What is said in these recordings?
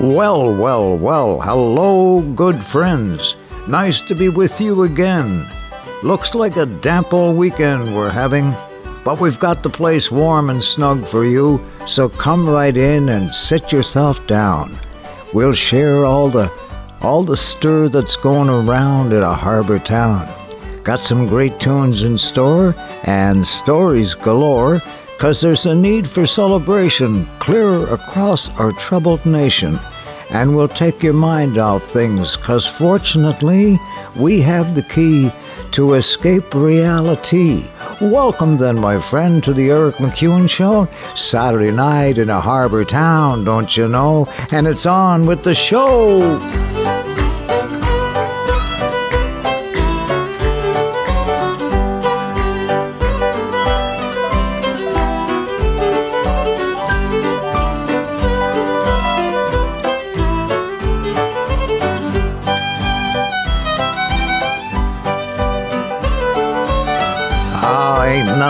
Well, well, well, hello, good friends. Nice to be with you again. Looks like a damp old weekend we're having, but we've got the place warm and snug for you, so come right in and sit yourself down. We'll share all the all the stir that's going around in a harbor town. Got some great tunes in store and stories galore, cause there's a need for celebration clear across our troubled nation and we'll take your mind off things, because fortunately, we have the key to escape reality. Welcome, then, my friend, to the Eric McEwen Show. Saturday night in a harbor town, don't you know? And it's on with the show.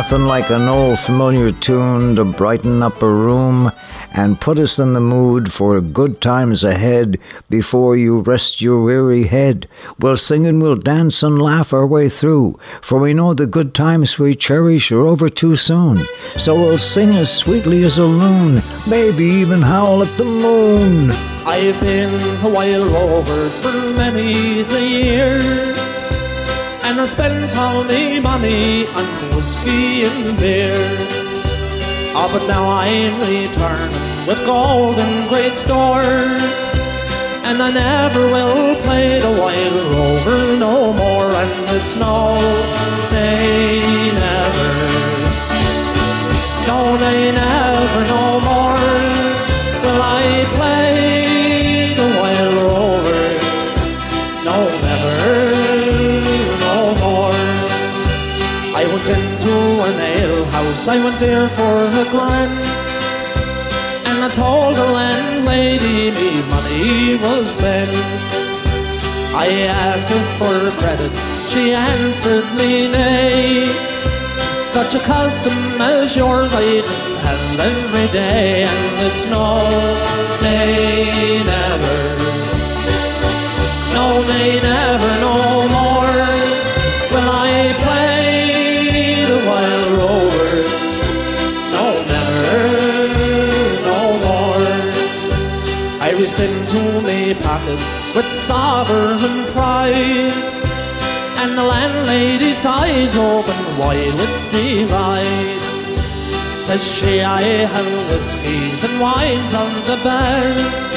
Nothing like an old familiar tune to brighten up a room and put us in the mood for good times ahead before you rest your weary head. We'll sing and we'll dance and laugh our way through, for we know the good times we cherish are over too soon. So we'll sing as sweetly as a loon, maybe even howl at the moon. I've been a while rover for many a year and I spent all my money on whiskey and beer. Oh, but now I'm returning with gold and great store, and I never will play the wild rover no more, and it's no, they never, no, they never no I went there for a grand, and I told the landlady me money was spent. I asked her for credit, she answered me nay. Such a custom as yours I have every day, and it's no, nay, never, no, nay, never, into me pocket with sovereign pride. And the landlady's eyes open wide with delight. Says she, I have whiskies and wines of the best.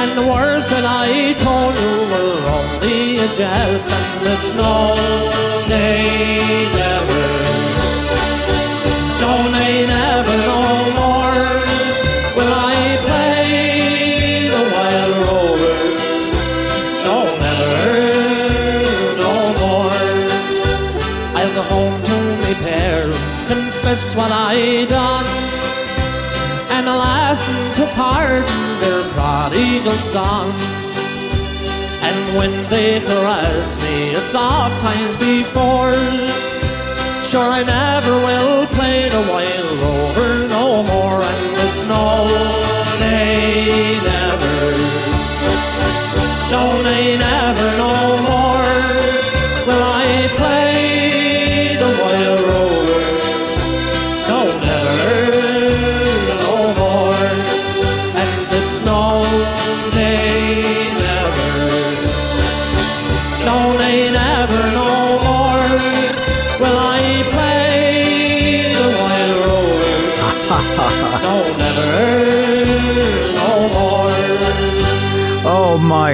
And the words that I told you were only a jest, and it's no, nay, never. What I done, and them to pardon their prodigal son. And when they caress me as oft times before, sure I never will play the wild rover no more, and it's no, nay, never, no, nay, never, no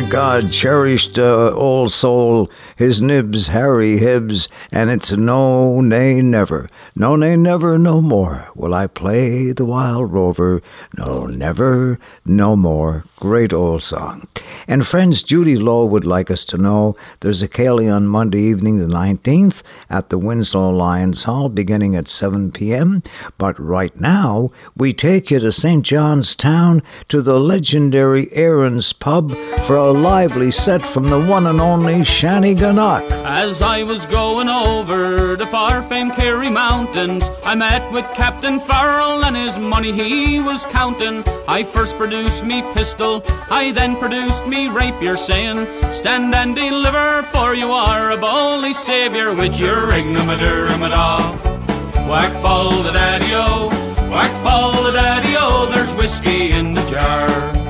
my God, cherished uh, old soul, his nibs, Harry Hibbs, and it's no, nay, never, no, nay, never, no more will I play the wild rover, no, never, no more. Great old song. And friends, Judy Lowe would like us to know there's a ceilidh on Monday evening, the 19th, at the Winslow Lions Hall, beginning at 7 p.m. But right now, we take you to St. John's Town to the legendary Aaron's Pub for a lively set from the one and only Shanny Ganak. As I was going over the far famed Kerry Mountains, I met with Captain Farrell and his money he was counting. I first produced me pistol, I then produced me rapier, saying, Stand and deliver, for you are a bully saviour with your ignomaduramadah. Whack fall the daddy-o, whack fall the daddy-o, there's whiskey in the jar.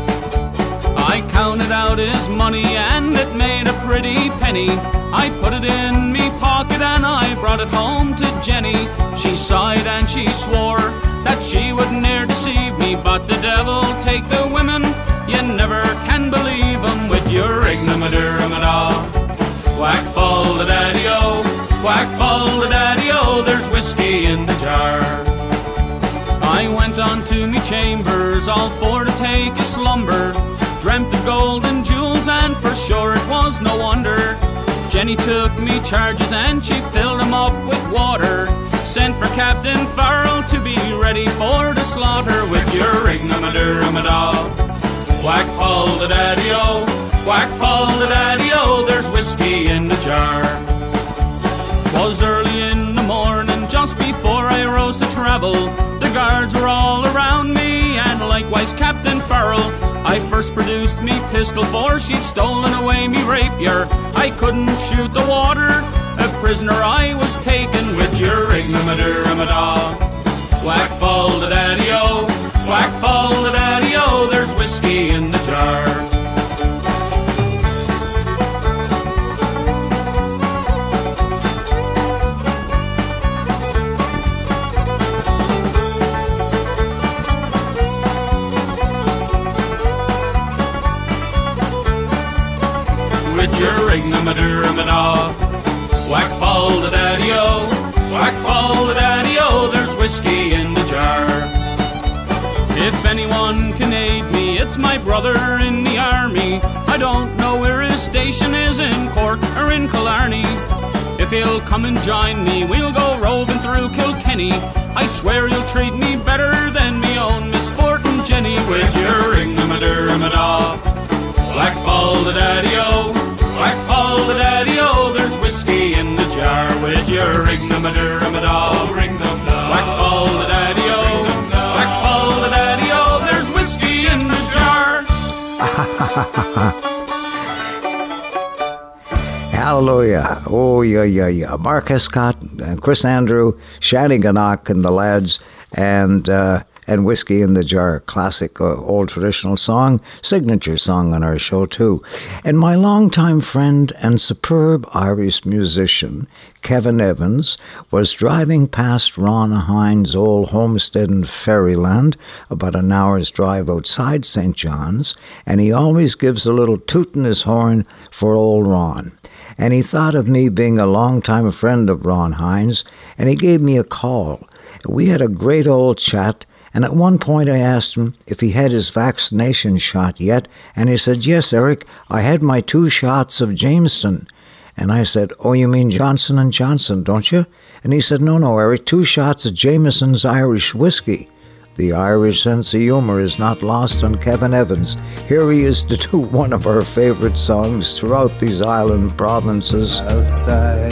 I counted out his money and it made a pretty penny. I put it in me pocket and I brought it home to Jenny. She sighed and she swore that she would ne'er deceive me, but the devil take the women. You never can believe 'em with your ignomaduramadah. Whack fall the daddy-o, whack fall the daddy-o, there's whiskey in the jar. I went on to me chambers, all for to take a slumber. Dreamt of gold and jewels, and for sure it was no wonder. Jenny took me charges and she filled them up with water. Sent for Captain Farrell to be ready for the slaughter with your ignomaduramadah. Whack fall the daddy-o, whack fall the daddy-o, there's whiskey in the jar. Was early in the morning, just before I rose to travel. Guards were all around me, and likewise Captain Farrell. I first produced me pistol, for she'd stolen away me rapier. I couldn't shoot the water, a prisoner I was taken with your ignomaduramadah. Whack fall the daddy-o, whack fall the daddy-o, there's whiskey in the jar. With your ignomaduramadah. Whack fall the daddy-o, whack fall the daddy-o, there's whiskey in the jar. If anyone can aid me, it's my brother in the army. I don't know where his station is, in Cork or in Killarney. If he'll come and join me, we'll go roving through Kilkenny. I swear you'll treat me better than me own Miss Fortin Jenny with your ignomaduramadah. Black fall the daddy-o, black fall the daddy-o, there's whiskey in the jar with your ignomaduramadah. Black fall the daddy-o, black fall the daddy-o, there's whiskey in the jar. Hallelujah. Oh, yeah, yeah, yeah. Mark Escott, uh, Chris Andrew, Shanneyganock, and the lads, and uh, and Whiskey in the Jar, classic uh, old traditional song, signature song on our show, too. And my longtime friend and superb Irish musician, Kevin Evans, was driving past Ron Hynes' old homestead in Ferryland, about an hour's drive outside St. John's, and he always gives a little toot in his horn for old Ron and he thought of me being a long-time friend of Ron Hines, and he gave me a call. We had a great old chat, and at one point I asked him if he had his vaccination shot yet, and he said, Yes, Eric, I had my two shots of Jameson. And I said, Oh, you mean Johnson and Johnson, don't you? And he said, No, no, Eric, two shots of Jameson's Irish whiskey. The Irish sense of humor is not lost on Kevin Evans. Here he is to do one of our favorite songs throughout these island provinces. Outside,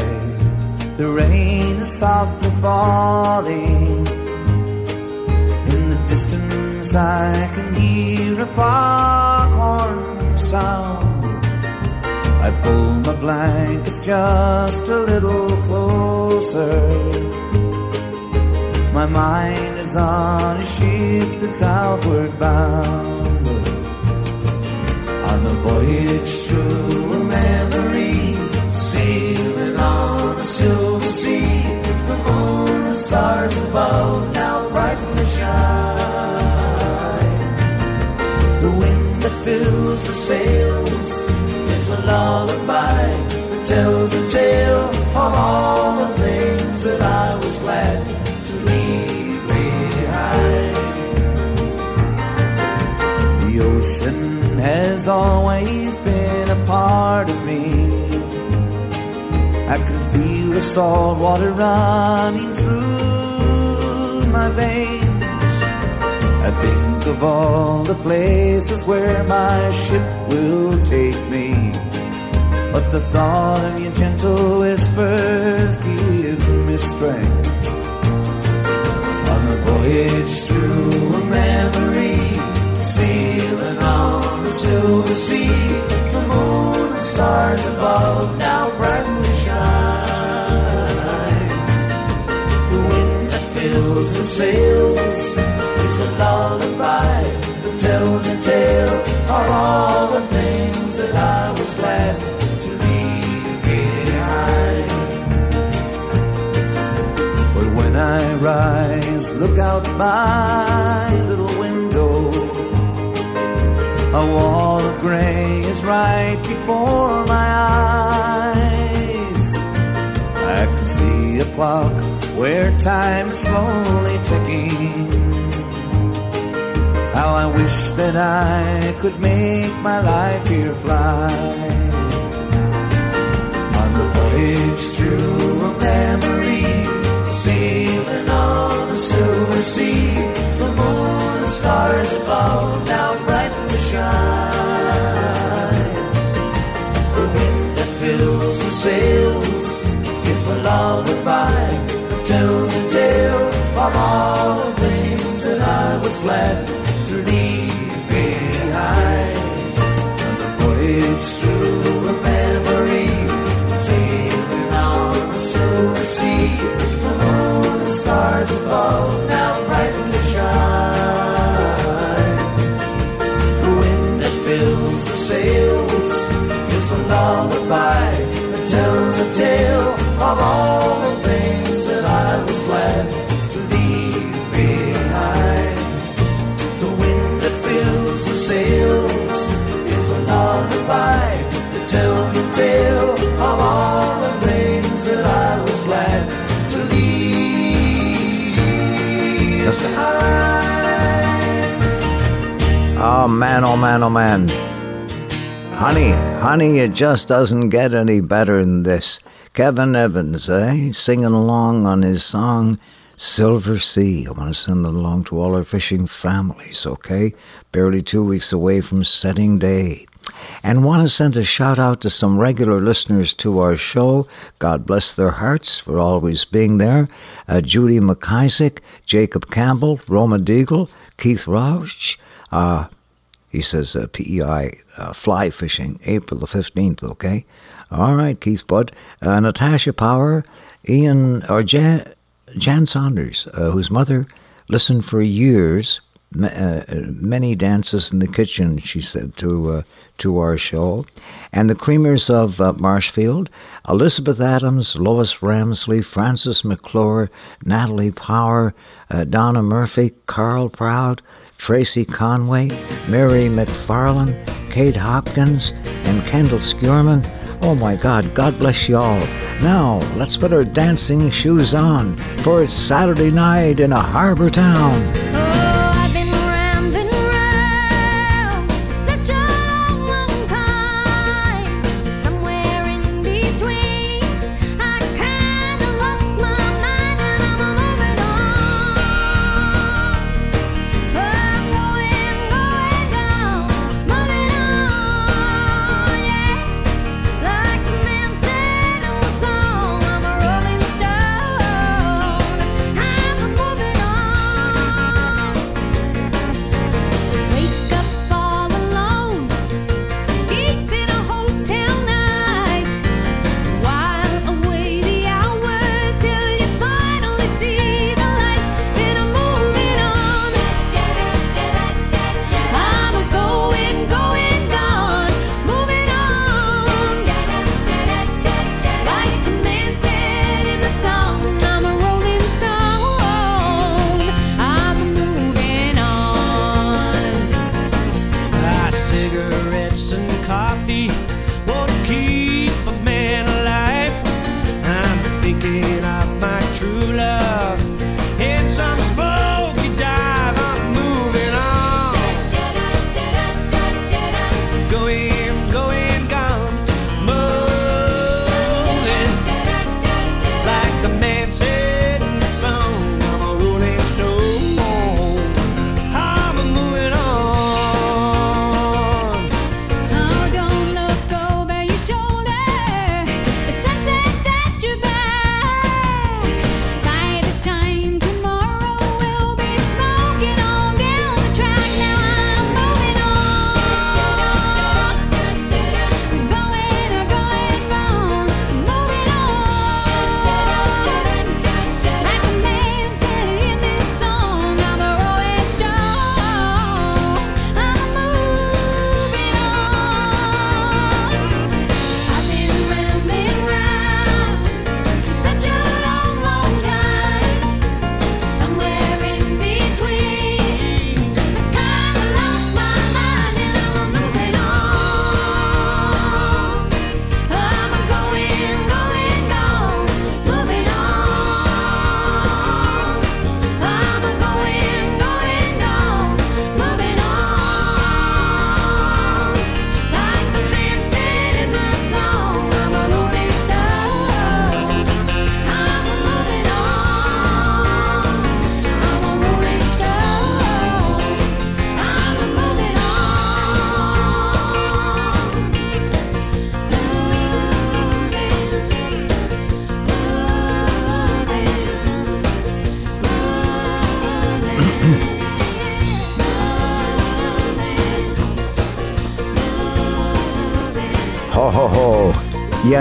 the rain is softly falling. The distance, I can hear a foghorn sound. I pull my blankets just a little closer. My mind is on a ship that's outward bound. On a voyage through a memory, sailing on a silver sea. The moon and stars above now brightly shine. fills the sails. There's a lullaby that tells a tale of all the things that I was glad to leave behind. The ocean has always been a part of me. I can feel the salt water running through my veins I think of all the places where my ship will take me. But the thought of your gentle whispers gives me strength. On a voyage through a memory, sailing on the silver sea, the moon and stars above now brightly shine. The wind that fills the sails lullaby that tells a tale of all the things that I was glad to leave behind. But when I rise, look out my little window. A wall of gray is right before my eyes. I can see a clock where time is slowly ticking. How I wish that I could make my life here fly on the voyage through a memory, sailing on a silver sea. The moon and stars above now brightly shine. The wind that fills the sails is a lullaby tells a tale of all the things that I was glad stars above now Oh man, oh man, oh man. Honey, honey, it just doesn't get any better than this. Kevin Evans, eh? Singing along on his song Silver Sea. I want to send it along to all our fishing families, okay? Barely two weeks away from setting day. And want to send a shout out to some regular listeners to our show. God bless their hearts for always being there. Uh, Judy McIsaac, Jacob Campbell, Roma Deagle, Keith Roush, uh, he says uh, PEI uh, fly fishing, April the 15th, okay? All right, Keith Budd. Uh, Natasha Power, Ian, or Jan, Jan Saunders, uh, whose mother listened for years, uh, many dances in the kitchen, she said, to, uh, to our show. And the creamers of Marshfield, Elizabeth Adams, Lois Ramsley, Frances McClure, Natalie Power, Donna Murphy, Carl Proud, Tracy Conway, Mary McFarlane, Kate Hopkins, and Kendall Skierman. Oh my God, God bless you all. Now, let's put our dancing shoes on, for it's Saturday night in a harbor town.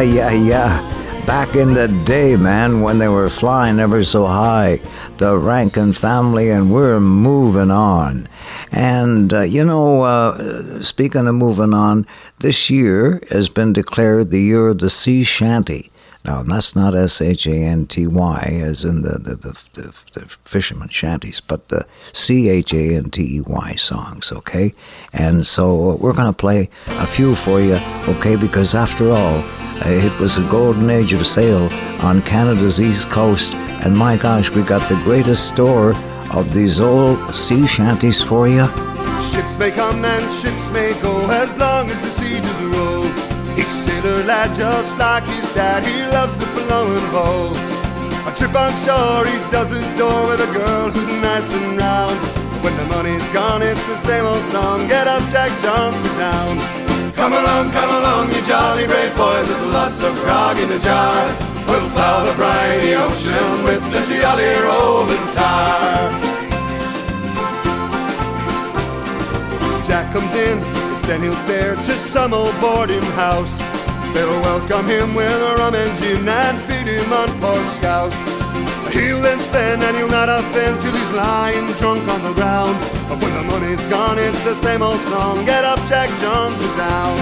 Yeah, yeah, yeah. Back in the day, man, when they were flying ever so high, the Rankin family, and we're moving on. And, uh, you know, uh, speaking of moving on, this year has been declared the year of the sea shanty. Now, that's not S H A N T Y, as in the, the, the, the, the fisherman shanties, but the C H A N T E Y songs, okay? And so we're going to play a few for you, okay? Because after all, it was a golden age of sail on Canada's east coast, and my gosh, we got the greatest store of these old sea shanties for you. Ships may come and ships may go as long as Lad, just like his dad, he loves the flowing bow. A trip on shore, he does adore with a girl who's nice and round. But when the money's gone, it's the same old song. Get up, Jack Johnson down. Come along, come along, you jolly brave boys. There's lots of grog in the jar. We'll plow the briny ocean with the jolly roving tar. Jack comes in, then he'll stare to some old boarding house. They'll welcome him with a rum and gin and feed him on pork scouse. He'll then spend and he'll not offend till he's lying drunk on the ground. But when the money's gone, it's the same old song. Get up, Jack Johnson down.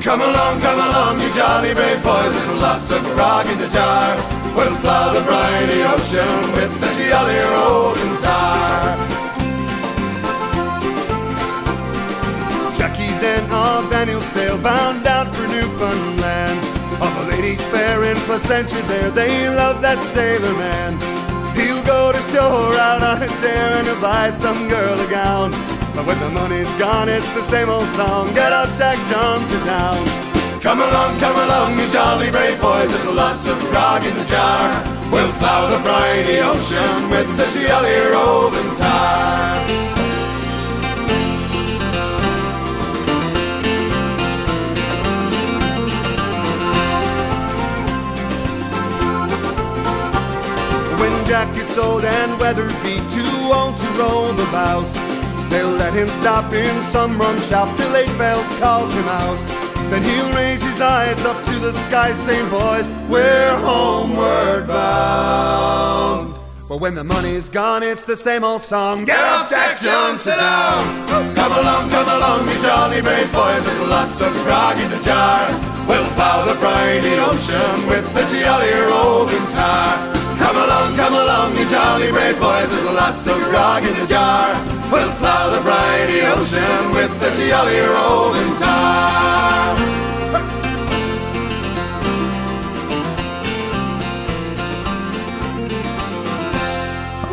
Come along, come along, you jolly brave boys. There's lots of grog in the jar. We'll plow the briny ocean with the jolly rolling tar. Then on then sail bound out for Newfoundland. Of a lady's fair in Placentia there, they love that sailor man. He'll go to shore out on a tear and he'll buy some girl a gown. But when the money's gone, it's the same old song. Get up, Jack Johnson down. Come along, come along, you jolly brave boys. There's lots of grog in the jar. We'll plow the briny ocean with the jolly roving tar. When Jack gets old and weathered be too old to roam about, they'll let him stop in some rum shop till eight bells calls him out. Then he'll raise his eyes up to the sky, saying, Boys, we're homeward bound. But when the money's gone, it's the same old song. Get up, Jack Jones, sit down. Come along, come along, you jolly brave boys. There's lots of grog in the jar. We'll plow the briny ocean with the jolly rolling tar. Come along, come along, you jolly brave boys. There's lots of grog in the jar. We'll plow the briny ocean with the jolly rolling tar.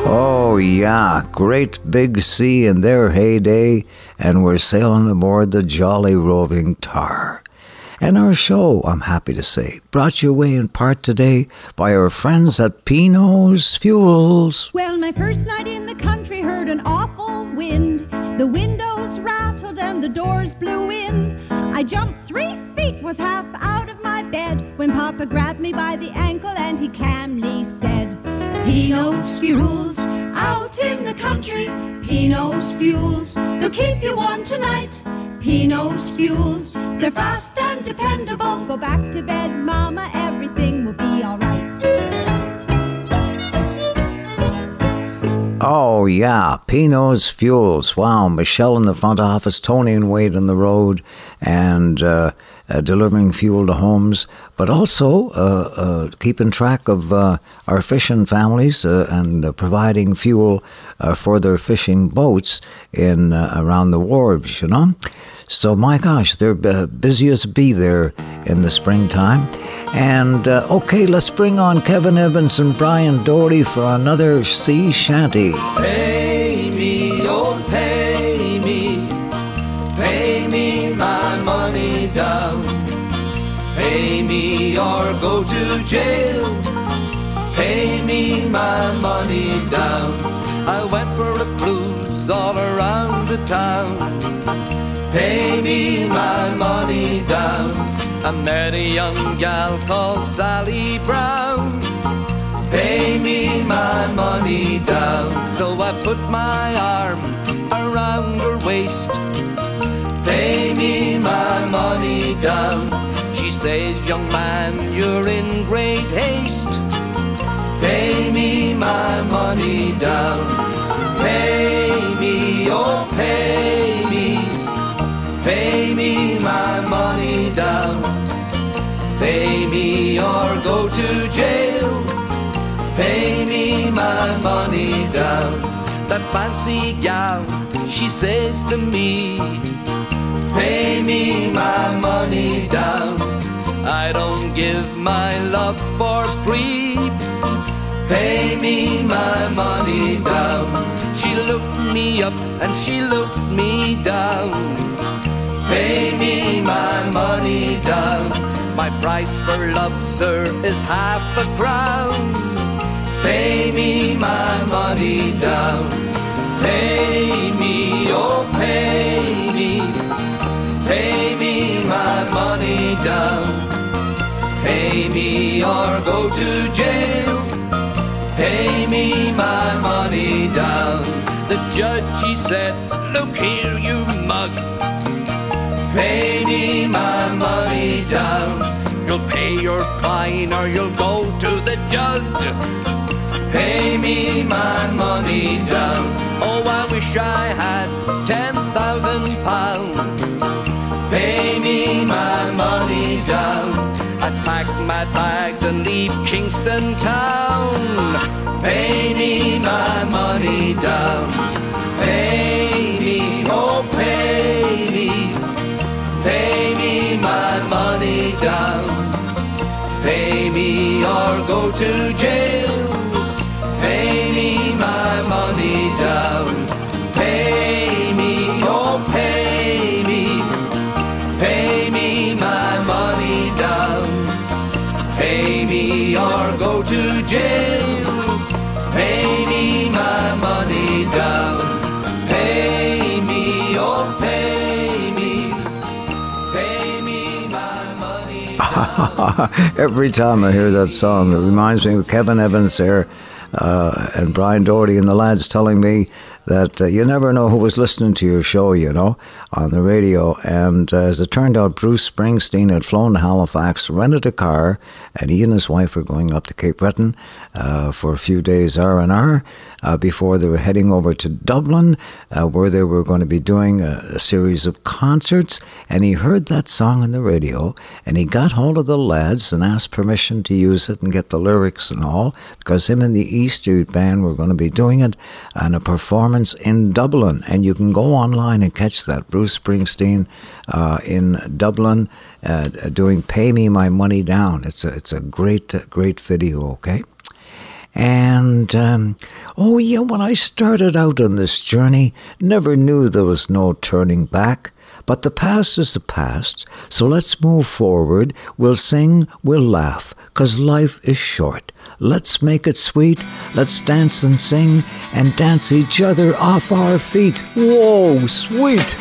Oh, yeah, great big sea in their heyday, and we're sailing aboard the Jolly Roving Tar. And our show, I'm happy to say, brought your way in part today by our friends at Pino's Fuels. Well, my first night in the country heard an awful wind. The windows rattled and the doors blew in. I jumped three feet, was half out of my bed when Papa grabbed me by the ankle and he calmly said, Pino's Fuels, out in the country. Pino's Fuels, they'll keep you warm tonight. Pino's Fuels, they're fast dependable. Go back to bed, Mama, everything will be alright. Oh, yeah, Pino's Fuels. Wow, Michelle in the front office, Tony and Wade on the road, and uh, uh, delivering fuel to homes, but also uh, uh, keeping track of uh, our fishing families uh, and providing fuel for their fishing boats in around the wharves, you know? So, my gosh, they're uh, busy as bee there in the springtime. And uh, okay, let's bring on Kevin Evans and Brian Doherty for another sea shanty. Pay me, oh pay me, pay me my money down. Pay me or go to jail. Pay me my money down. I went for a cruise all around the town. Pay me my money down. I met a young gal called Sally Brown. Pay me my money down. So I put my arm around her waist. Pay me my money down. She says, Young man, you're in great haste. Pay me my money down. Pay me, oh, pay. Pay me my money down. Pay me or go to jail. Pay me my money down. That fancy gal, she says to me, Pay me my money down. I don't give my love for free. Pay me my money down. She looked me up and she looked me down. Pay me my money down. My price for love, sir, is half a crown. Pay me my money down. Pay me, oh, pay me. Pay me my money down. Pay me or go to jail. Pay me my money down. The judge, he said, Look here, you mug. Pay me my money down. You'll pay your fine or you'll go to the judge. Pay me my money down. Oh, I wish I had ten thousand pounds. Pay me my money down. I'd pack my bags and leave Kingston town. Pay me my money down. Pay me, oh, pay. Down. Pay me or go to jail. Every time I hear that song, it reminds me of Kevin Evans there uh, and Brian Doherty and the lads telling me that uh, you never know who was listening to your show, you know, on the radio. And uh, as it turned out, Bruce Springsteen had flown to Halifax, rented a car, and he and his wife were going up to Cape Breton uh, for a few days R and R uh, before they were heading over to Dublin, uh, where they were going to be doing a, a series of concerts. And he heard that song on the radio, and he got hold of the lads and asked permission to use it and get the lyrics and all, because him and the E Street Band were going to be doing it and a performance in Dublin. And you can go online and catch that. Bruce Springsteen uh, in Dublin uh, doing "Pay Me My Money Down." It's a it's a great great video. Okay. And, um, oh yeah, when I started out on this journey, never knew there was no turning back. But the past is the past, so let's move forward. We'll sing, we'll laugh, 'cause life is short. Let's make it sweet. Let's dance and sing and dance each other off our feet. Whoa, sweet!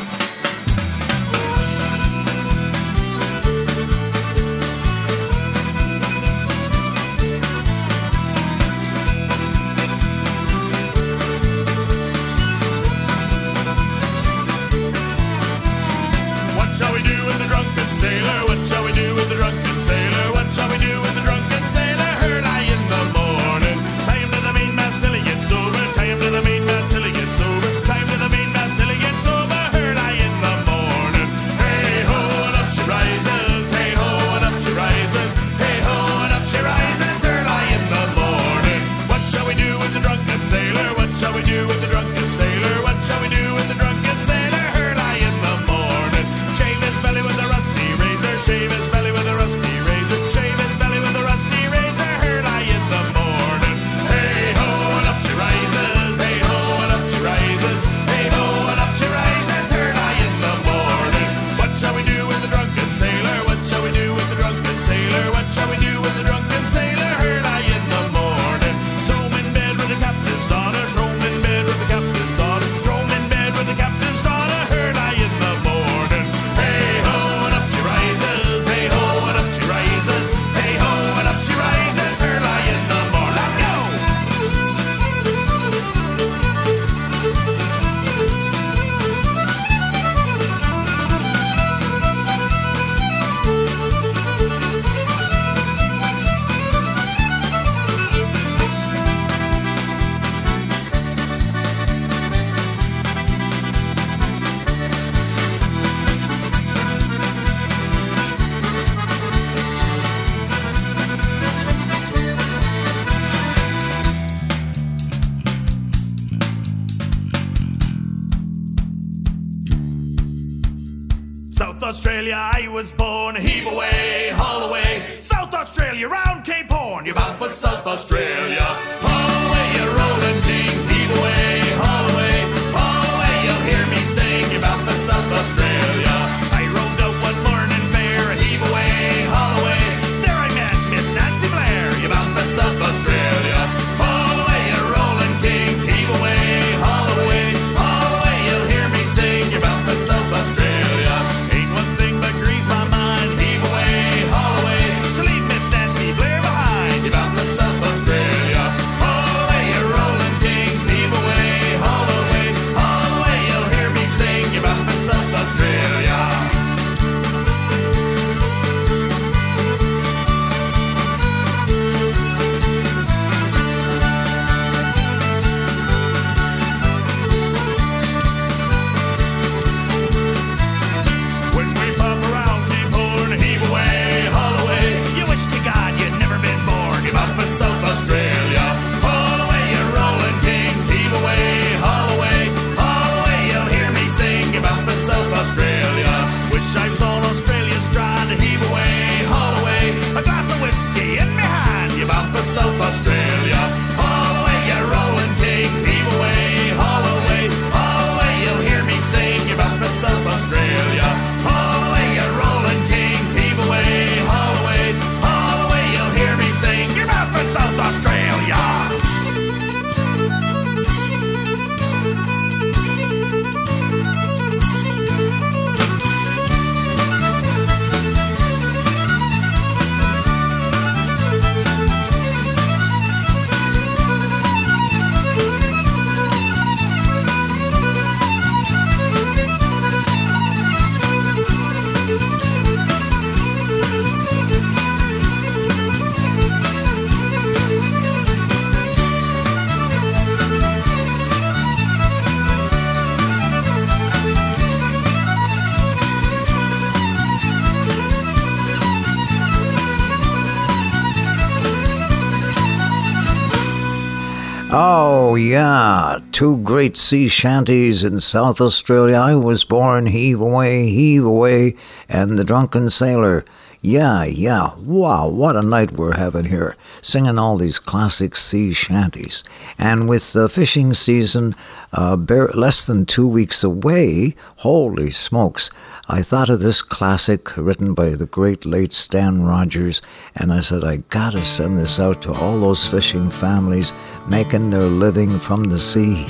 Yeah, two great sea shanties in South Australia. I was born, heave away, heave away, and the drunken sailor. Yeah, yeah, wow, what a night we're having here, singing all these classic sea shanties. And with the fishing season uh, bare, less than two weeks away, holy smokes, I thought of this classic written by the great late Stan Rogers, and I said, I gotta send this out to all those fishing families making their living from the sea.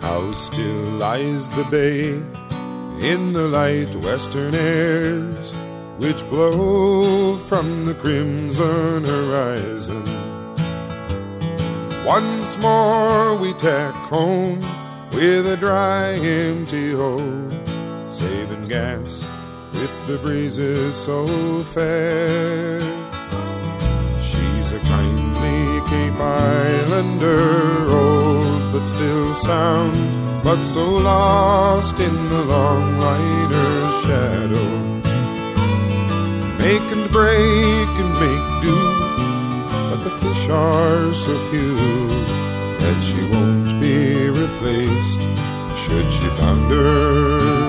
How still lies the bay in the light western airs, which blow from the crimson horizon. Once more we tack home with a dry, empty hold, saving gas with the breezes so fair. She's a kindly Cape Islander, old but still sound, but so lost in the long liner's shadow. Make and break and make do, but the fish are so few that she won't be replaced should she founder.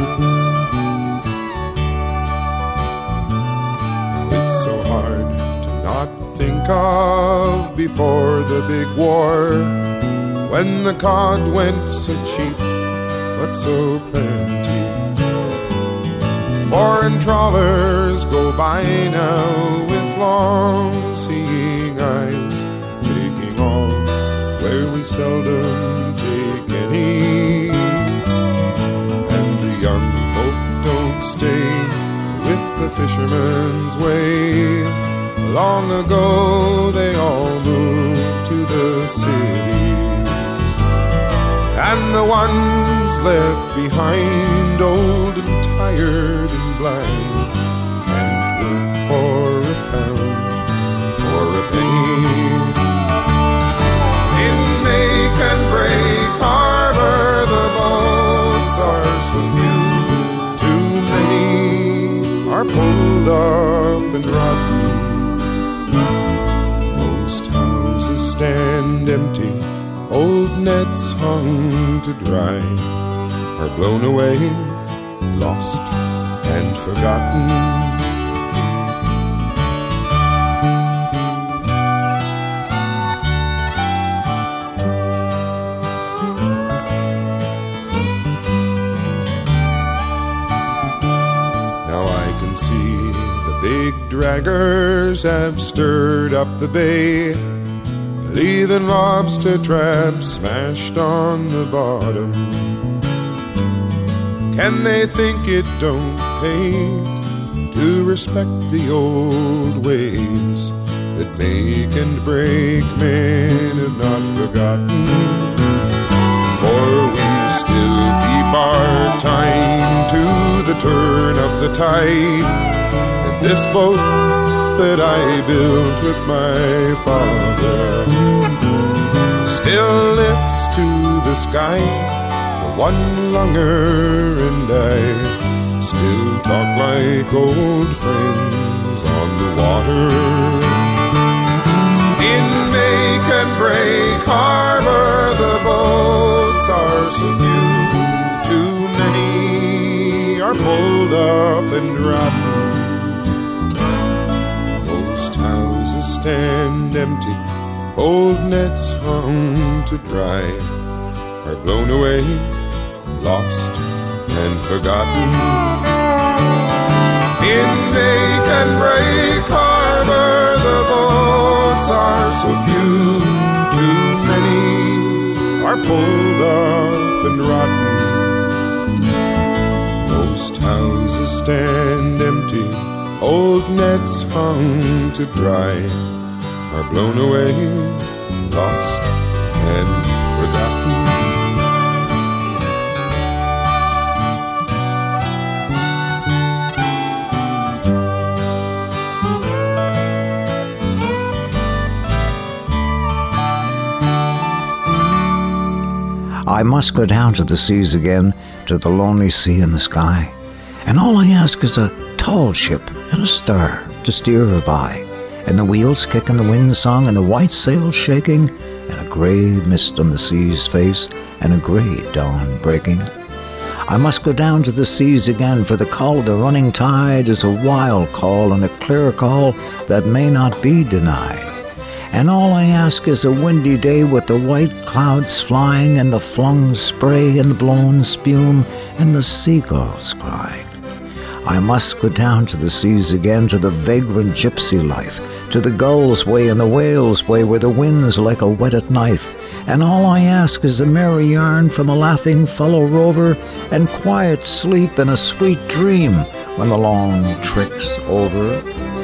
Not think of before the big war when the cod went so cheap but so plenty. Foreign trawlers go by now with long seeing eyes, taking all where we seldom take any. And the young folk don't stay with the fisherman's way. Long ago they all moved to the cities. And the ones left behind, old and tired and blind, can't work for a pound, for a penny. In make and break harbor, the boats are so few, too many are pulled up and rotten. Stand empty, old nets hung to dry. Are blown away, lost and forgotten. Now I can see the big draggers have stirred up the bay, leaving lobster traps smashed on the bottom. Can they think it don't pay to respect the old ways that make and break men have not forgotten? For we still keep our time to the turn of the tide. And this boat that I built with my father still lifts to the sky. The one-lunger and I still talk like old friends on the water. In make and break harbor, the boats are so few. Too many are pulled up and rotten. Stand empty, old nets hung to dry, are blown away, lost and forgotten. In make and break harbor, the boats are so few. Too many are pulled up and rotten. Most houses stand empty, old nets hung to dry, are blown away, lost and forgotten. I must go down to the seas again, to the lonely sea in the sky. And all I ask is a tall ship and a star to steer her by, and the wheels kicking the wind song, and the white sails shaking, and a gray mist on the sea's face, and a gray dawn breaking. I must go down to the seas again, for the call of the running tide is a wild call and a clear call that may not be denied. And all I ask is a windy day with the white clouds flying and the flung spray and the blown spume and the seagulls crying. I must go down to the seas again, to the vagrant gypsy life, to the gull's way and the whale's way where the wind's like a whetted knife. And all I ask is a merry yarn from a laughing fellow rover and quiet sleep and a sweet dream when the long trick's over.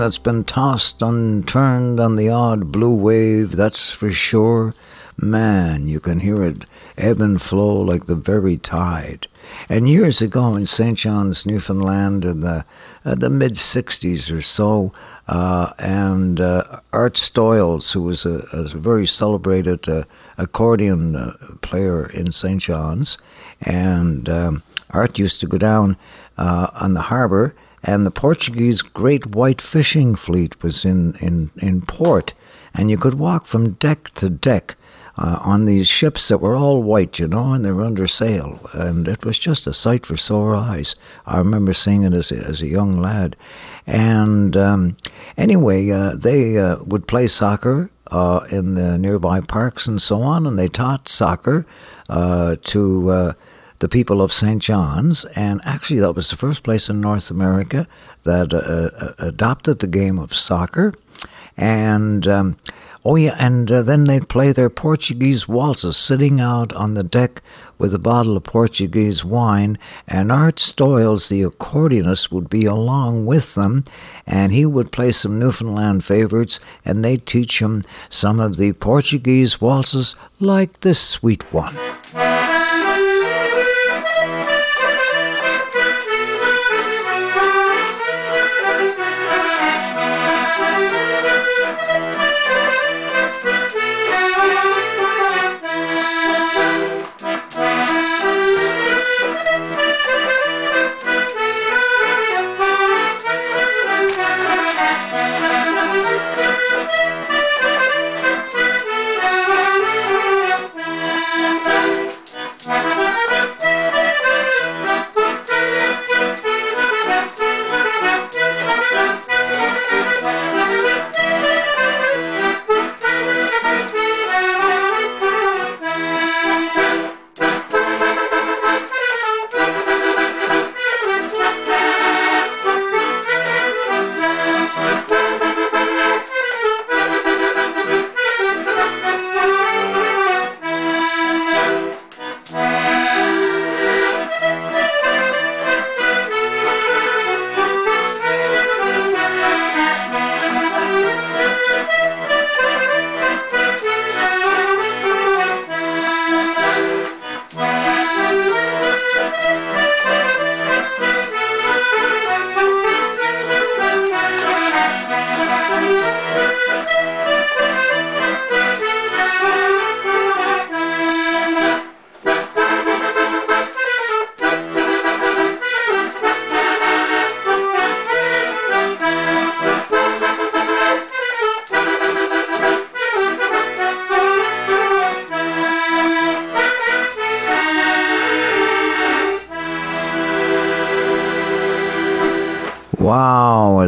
That's been tossed and turned on the odd blue wave, that's for sure. Man, you can hear it ebb and flow like the very tide. And years ago in St. John's, Newfoundland, in the, uh, the mid 60s or so, uh, and uh, Art Stoyles, who was a, a very celebrated uh, accordion uh, player in St. John's, and um, Art used to go down uh, on the harbour, and the Portuguese Great White Fishing Fleet was in, in, in port, and you could walk from deck to deck uh, on these ships that were all white, you know, and they were under sail, and it was just a sight for sore eyes. I remember seeing it as a, as a young lad, and um, anyway, uh, they uh, would play soccer uh, in the nearby parks and so on, and they taught soccer uh, to uh, the people of St. John's, and actually that was the first place in North America that uh, uh, adopted the game of soccer, and. Um, Oh yeah, and uh, then they'd play their Portuguese waltzes sitting out on the deck with a bottle of Portuguese wine, and Art Stoyles, the accordionist, would be along with them, and he would play some Newfoundland favorites, and they'd teach him some of the Portuguese waltzes like this sweet one.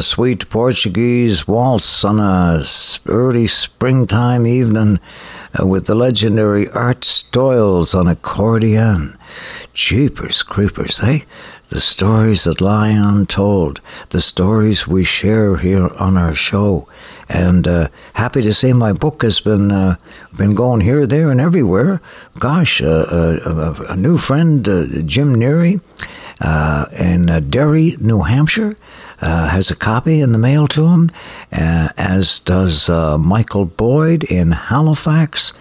Sweet Portuguese waltz on a early springtime evening uh, with the legendary Art Stoyles on accordion. Jeepers creepers, eh? The stories that lie untold, the stories we share here on our show. And uh, happy to say my book has been uh, been going here, there, and everywhere. Gosh, uh, uh, a, new friend, uh, Jim Neary, in Derry, New Hampshire, uh, has a copy in the mail to him, uh, as does uh, Michael Boyd in Halifax,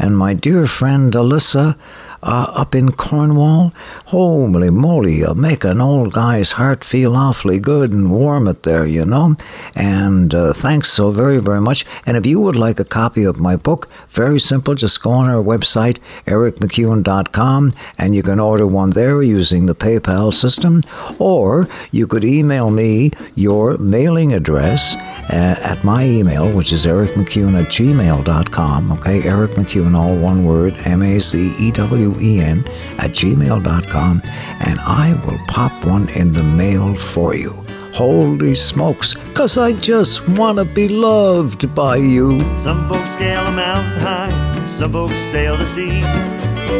and my dear friend Alyssa uh, up in Cornwall. Holy moly, you make an old guy's heart feel awfully good and warm it there, you know. And uh, thanks so very, very much. And if you would like a copy of my book, very simple, just go on our website, ericMacEwen.com, and you can order one there using the PayPal system, or you could email me your mailing address uh, at my email, which is ericMacEwen at gmail.com. Okay, Eric MacEwen, all one word, M A C E W E N, at gmail.com, and I will pop one in the mail for you. Holy smokes, because I just want to be loved by you. Some folks scale a mountain high, some folks sail the sea.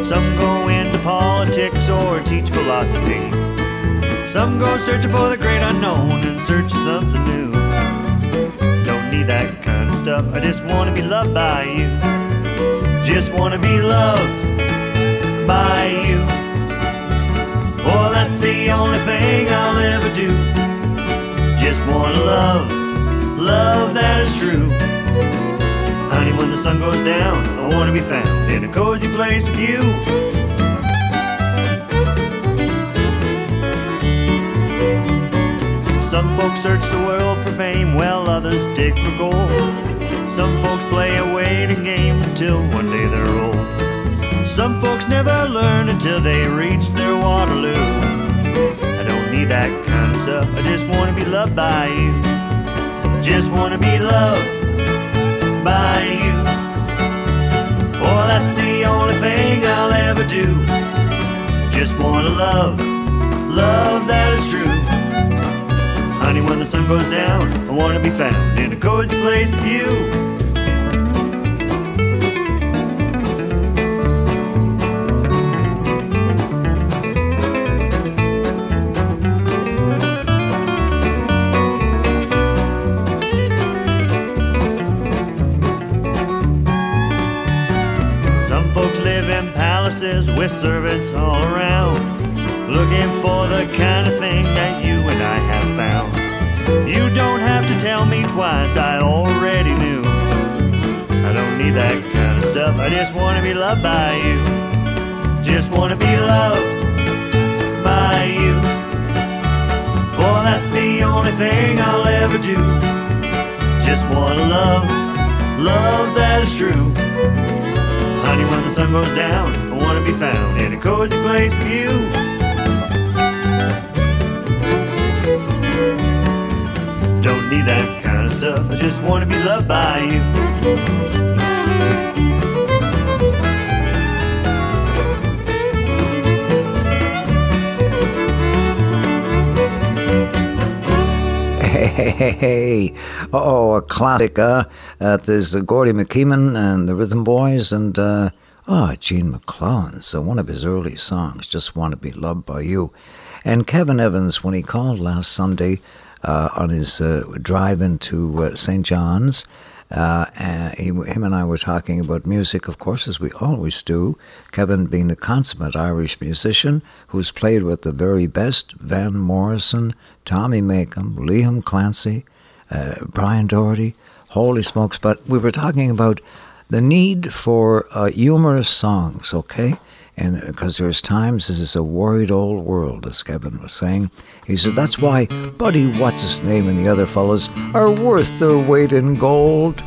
Some go into politics or teach philosophy. Some go searching for the great unknown in search of something new. Don't need that kind of stuff, I just wanna be loved by you. Just wanna be loved by you. For that's the only thing I'll ever do. Just want to love, love that is true. Honey, when the sun goes down, I want to be found in a cozy place with you. Some folks search the world for fame, while others dig for gold. Some folks play a waiting game until one day they're old. Some folks never learn until they reach their Waterloo. I don't need that kind of stuff, I just want to be loved by you. Just want to be loved by you. For that's the only thing I'll ever do. Just want to love, love that is true. Honey, when the sun goes down, I want to be found in a cozy place with you. Palaces with servants all around, looking for the kind of thing that you and I have found. You don't have to tell me twice, I already knew. I don't need that kind of stuff, I just want to be loved by you. Just want to be loved by you. For that's the only thing I'll ever do. Just want to love, love that is true. Honey, when the sun goes down, I want to be found in a cozy place with you. Don't need that kind of stuff, I just want to be loved by you. Hey, hey. Oh, a classic, uh, uh, there's uh, Gordie MacKeeman and the Rhythm Boys and, uh, oh, Gene MacLellan. So one of his early songs, Just Want to Be Loved by You. And Kevin Evans, when he called last Sunday uh, on his uh, drive into uh, St. John's, uh, and he, him and I were talking about music, of course, as we always do. Kevin being the consummate Irish musician who's played with the very best Van Morrison, Tommy Makem, Liam Clancy, uh, Brian Doherty, holy smokes. But we were talking about the need for uh, humorous songs, okay? And because there's times this is a worried old world, as Kevin was saying. He said that's why Buddy Wasisname and the other fellas are worth their weight in gold.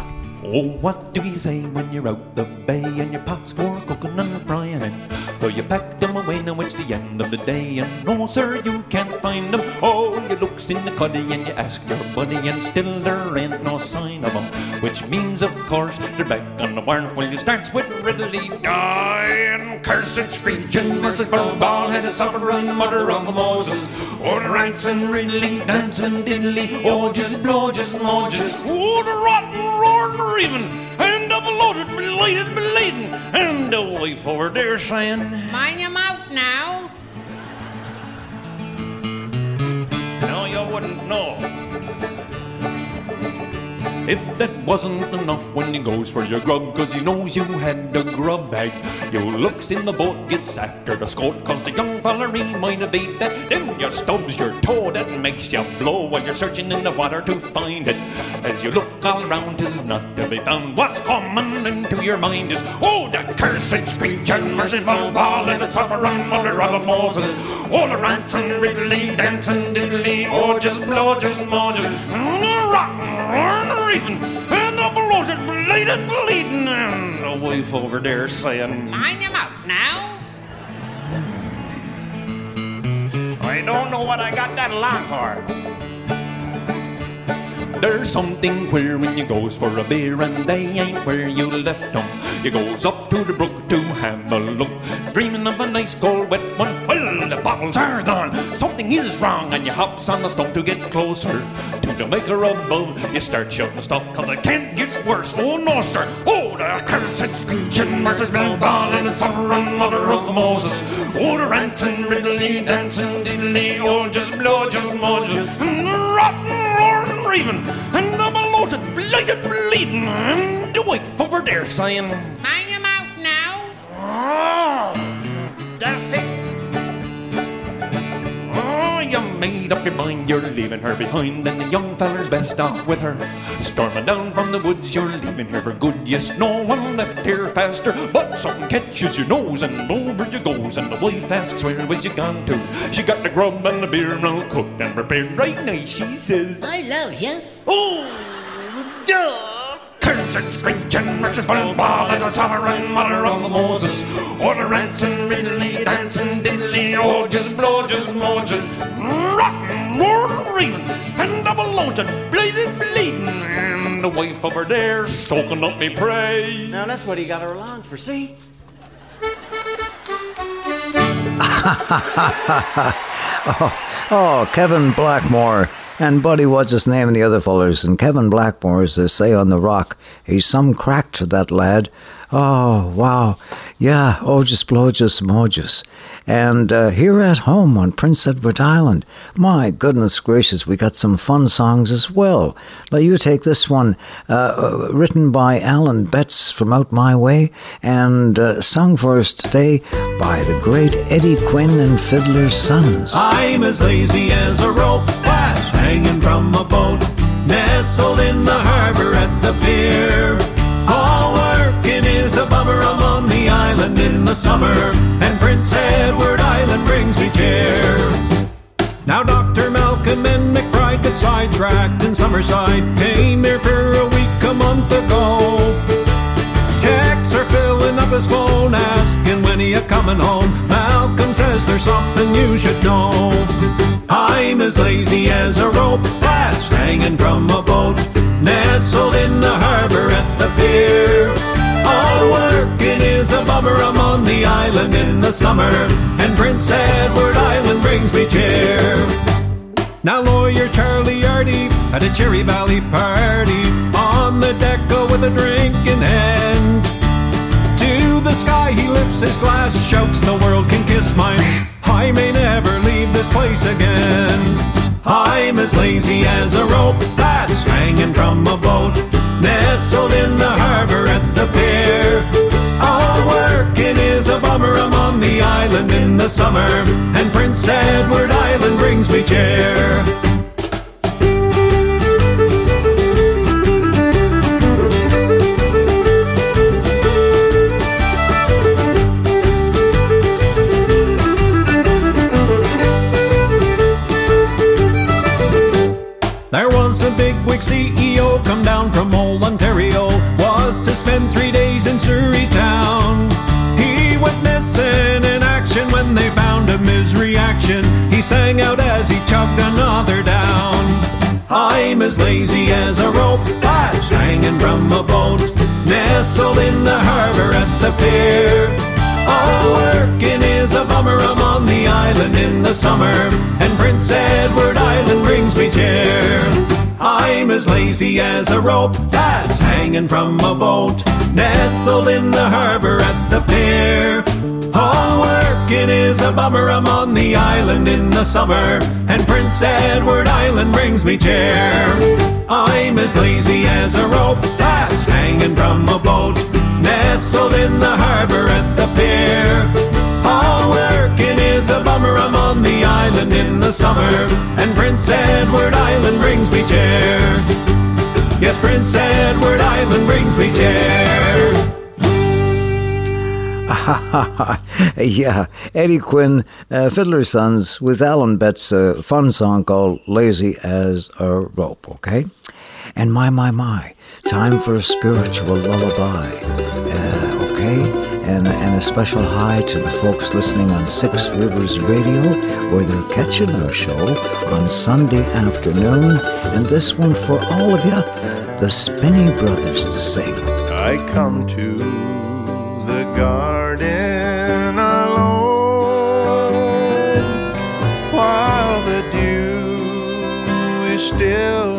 Oh, what do you say when you're out the bay and your pots for cooking and frying it? Though you pack them away, now it's the end of the day, and no, sir, you can't find them. Oh, you looks in the cuddy and you ask your buddy, and still there ain't no sign of them. Which means, of course, they're back on the barn. Well, you starts with Ridley dying, cursed, screeching, merciful, bald-headed, suffering mother of Moses. Oh, the rants and Ridley, dancing diddly, oh, just blow, just mow, just. Oh, the rotten, roaring, raving, and double loaded, belated, beladen, and a wife over there saying, Mind your mouth now. No, you wouldn't know. If that wasn't enough when he goes for your grub, cause he knows you had a grub bag. You looks in the boat, gets after the scout, cause the young feller he might have ate that. Then you stubs your toe, that makes you blow while you're searching in the water to find it. As you look all around, tis not to be found. What's coming into your mind is, oh, that cursed, screeching, merciful ball, and the suffering mother of Moses. All the rants and riddly, dancing diddly, oh, just blow, just mow, just mm, rotten, rotten, reason, and the bloated, belated, bleeding, and the wife over there saying, Mind him mouth now. I don't know what I got that alarm for. There's something queer when you goes for a beer and they ain't where you left them. You goes up to the brook to have a look, dreaming of a nice cold wet one. Well, the bottles are gone, something is wrong, and you hops on the stone to get closer to the maker above. You start shouting stuff, cause it can't get worse. Oh no, sir. Oh, the cursed screeching, merciful ball, and the suffering mother of Moses. Oh, the rants and riddly, dancing diddly, oh, just blow, just mow, just rotten, raving, and a bloated, blighted, bleeding, and the wife over there saying, Mind your mouth now. Oh, that's it. You made up your mind you're leaving her behind, and the young feller's best off with her. Storming down from the woods, you're leaving her for good. Yes, no one left here faster, but something catches your nose, and over you goes. And the wife asks, Where was you gone to? She got the grub and the beer and all cooked and prepared right nice, she says. I loves you. Oh, duh! Cursed, screeching, merciful, ball, the sovereign mother of the Moses. All the ransom, riddly, dancing, diddly, oh, just blow, just mow, just rotten, roaring, raving, and double loaded, bleeding, bleeding. And the wife over there soaking up me prey. Now that's what he got her along for, see? oh, oh, Kevin Blackmore and Buddy, what's his name, and the other fellers. And Kevin Blackmore, as they say on the rock, he's some crack that lad. Oh, wow. Yeah, Ogus Blogus Mogus. And uh, here at home on Prince Edward Island, my goodness gracious, we got some fun songs as well. Let you take this one, uh, uh, written by Alan Betts from Out My Way, and uh, sung for us today by the great Eddie Quinn and Fiddler's Sons. I'm as lazy as a rope that's hanging from a boat, nestled in the harbor at the pier. All working is a bummer. I'm on the island in the summer, and Prince Edward Island brings me cheer. Now Dr. Malcolm and McBride got sidetracked in Summerside, came here for a week a month ago. Texts are filling up his phone, asking when he a coming home. Malcolm says there's something you should know. I'm as lazy as a rope that's hanging from a boat, nestled in the harbor at the pier. All working is a bummer. I'm on the island in the summer, and Prince Edward Island brings me cheer. Now lawyer Charlie Yardy at a Cherry Valley party on the deck with a drink in hand. To the sky he lifts his glass, shouts, "The world can kiss mine. I may never leave this place again." I'm as lazy as a rope that's hanging from a boat, nestled in the harbor at the pier. All working is a bummer. I'm on the island in the summer, and Prince Edward Island brings me cheer. Big CEO come down from old Ontario, was to spend three days in Souris town. He went missing in action when they found him his reaction. He sang out as he chugged another down. I'm as lazy as a rope that's hanging from a boat, nestled in the harbor at the pier. All working is a bummer. I'm on the island in the summer, and Prince Edward Island brings me cheer. I'm as lazy as a rope that's hanging from a boat, nestled in the harbor at the pier. All working is a bummer. I'm on the island in the summer, and Prince Edward Island brings me cheer. I'm as lazy as a rope that's hanging from a boat, nestled in the harbor at the pier. All working is a bummer. I'm on the island in the summer, and Prince Edward Island brings me cheer. Yes, Prince Edward Island brings me cheer. yeah, Eddie Quinn, uh, Fiddler's Sons, with Alan Betts, a fun song called Lazy as a Rope, okay? And my, my, my, time for a spiritual lullaby? And, and a special hi to the folks listening on Six Rivers Radio, where they're catching our show on Sunday afternoon. And this one for all of you, the Spinney Brothers to sing. I come to the garden alone while the dew is still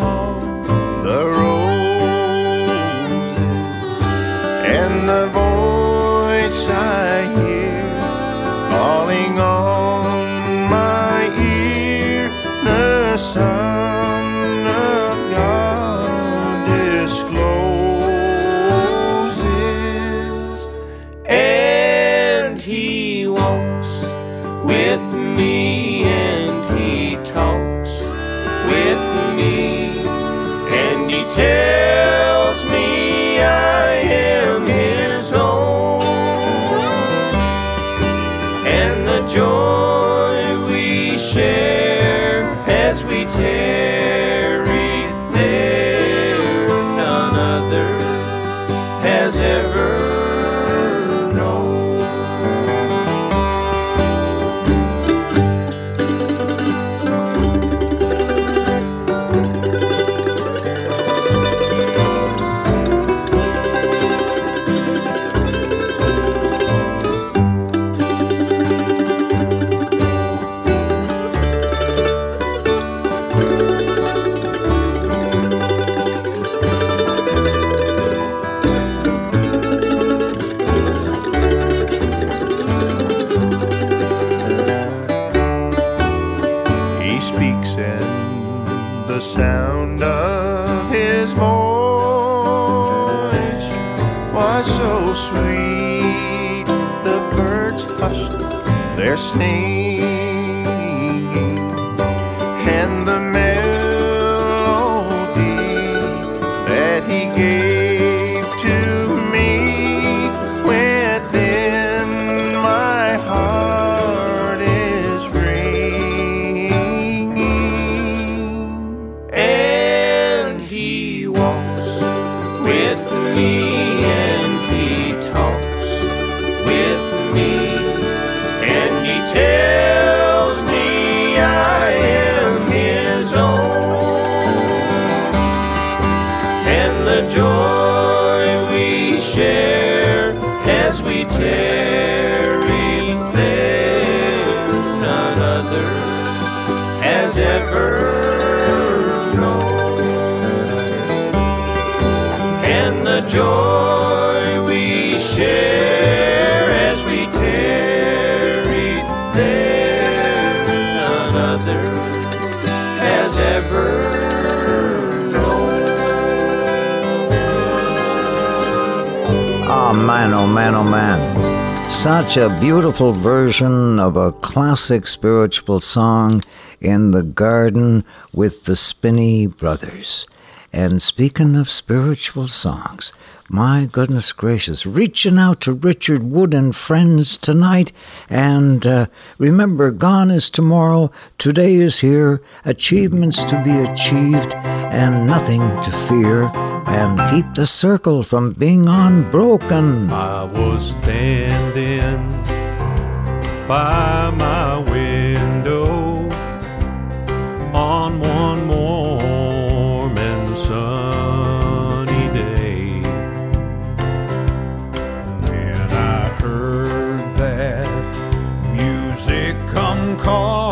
such a beautiful version of a classic spiritual song in the garden with the Spinney Brothers. And speaking of spiritual songs, my goodness gracious, reaching out to Richard Wood and friends tonight. And uh, remember, gone is tomorrow, today is here, achievements to be achieved, and nothing to fear and keep the circle from being unbroken. I was standing by my window on one warm and sunny day when I heard that music come calling.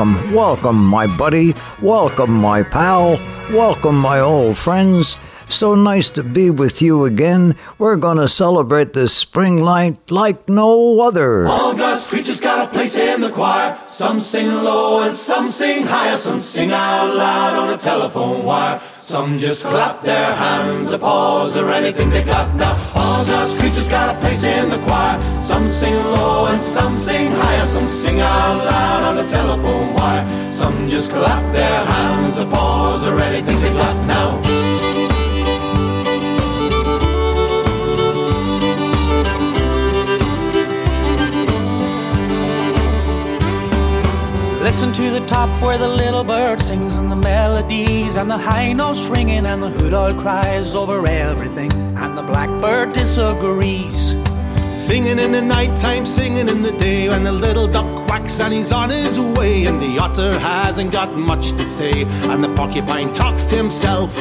Welcome, welcome, my buddy. Welcome, my pal. Welcome, my old friends. So nice to be with you again. We're gonna celebrate this spring night like no other. All God's creatures got a place in the choir. Some sing low and some sing higher. Some sing out loud on a telephone wire. Some just clap their hands, applause, or anything they got now. All God's creatures got a place in the choir. Some sing low and some sing higher. Some sing out loud on a telephone wire. Some just clap their hands, applause, or anything they got now. Listen to the top where the little bird sings and the melodies and the high notes ringing and the hood owl cries over everything and the blackbird disagrees. Singing in the nighttime, singing in the day when the little duck quacks and he's on his way and the otter hasn't got much to say and the porcupine talks to himself.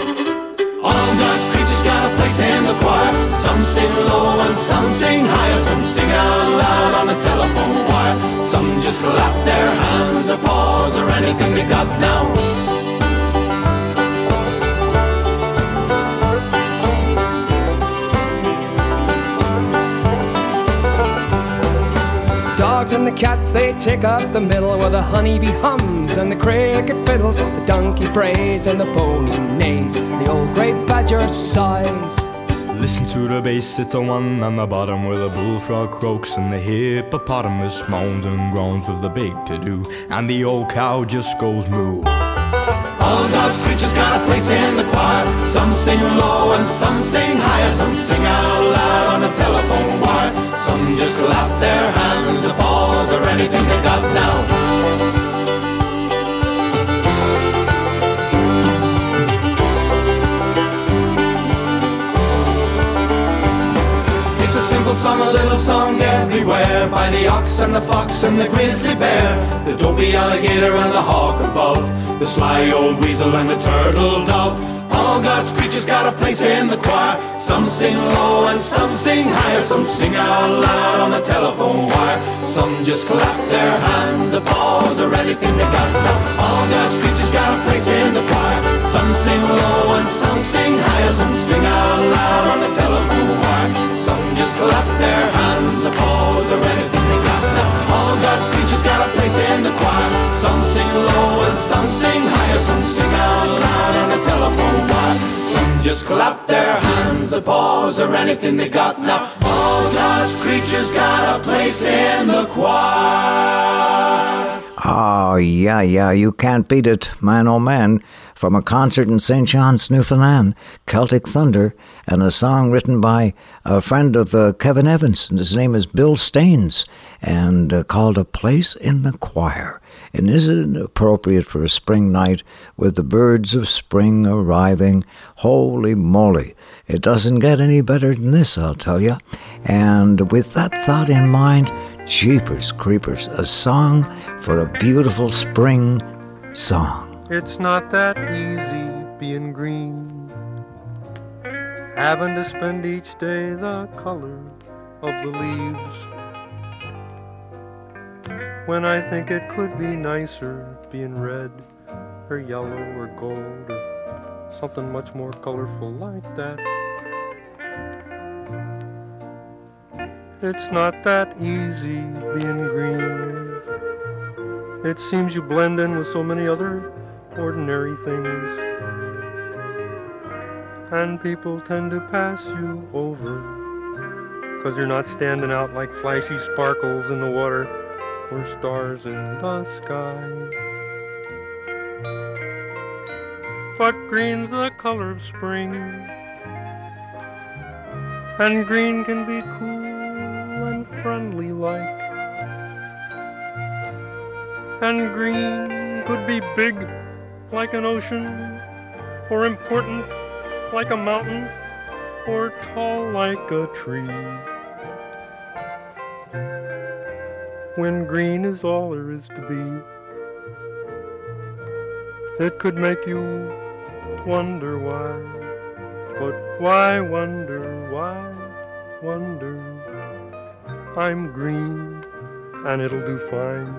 All God's creatures got a place in the choir. Some sing low and some sing higher. Some sing out loud on the telephone wire. Some just clap their hands or paws or anything they got now. Dogs and the cats, they take up the middle where the honeybee hums and the cricket fiddles, the donkey brays and the pony neighs, the old grey badger sighs. Listen to the bass, it's a one on the bottom where the bullfrog croaks and the hippopotamus moans and groans with the big to do, and the old cow just goes moo. All God's creatures got a place in the choir. Some sing low and some sing higher. Some sing out loud on the telephone wire. Some just clap their hands, applause, or anything they got now. It's a simple song, a little song everywhere by the ox and the fox and the grizzly bear, the dopey alligator and the hawk above, the sly old weasel and the turtle dove. All God's creatures got a place in the choir. Some sing low and some sing higher. Some sing out loud on the telephone wire. Some just clap their hands, applause, or anything they got now. All God's creatures got a place in the choir. Some sing low and some sing higher. Some sing out loud on the telephone wire. Some just clap their hands, applause, or anything they got now. God's creatures got a place in the choir. Some sing low and some sing higher. Some sing out loud on the telephone wire. Some just clap their hands, applause, or anything they got now. All God's creatures got a place in the choir. Oh, yeah, yeah, you can't beat it, man oh man. From a concert in St. John's, Newfoundland, Celtic Thunder, and a song written by a friend of uh, Kevin Evans, and his name is Bill Staines, and uh, called A Place in the Choir. And isn't it appropriate for a spring night with the birds of spring arriving? Holy moly! It doesn't get any better than this, I'll tell you. And with that thought in mind, Jeepers Creepers, a song for a beautiful spring song. It's not that easy being green. Having to spend each day the color of the leaves. When I think it could be nicer being red or yellow or gold or something much more colorful like that. It's not that easy being green. It seems you blend in with so many other ordinary things. And people tend to pass you over. Cause you're not standing out like flashy sparkles in the water or stars in the sky. But green's the color of spring. And green can be cool and friendly like. And green could be big like an ocean, or important like a mountain, or tall like a tree. When green is all there is to be, it could make you wonder why. But why wonder, why wonder? I'm green, and it'll do fine,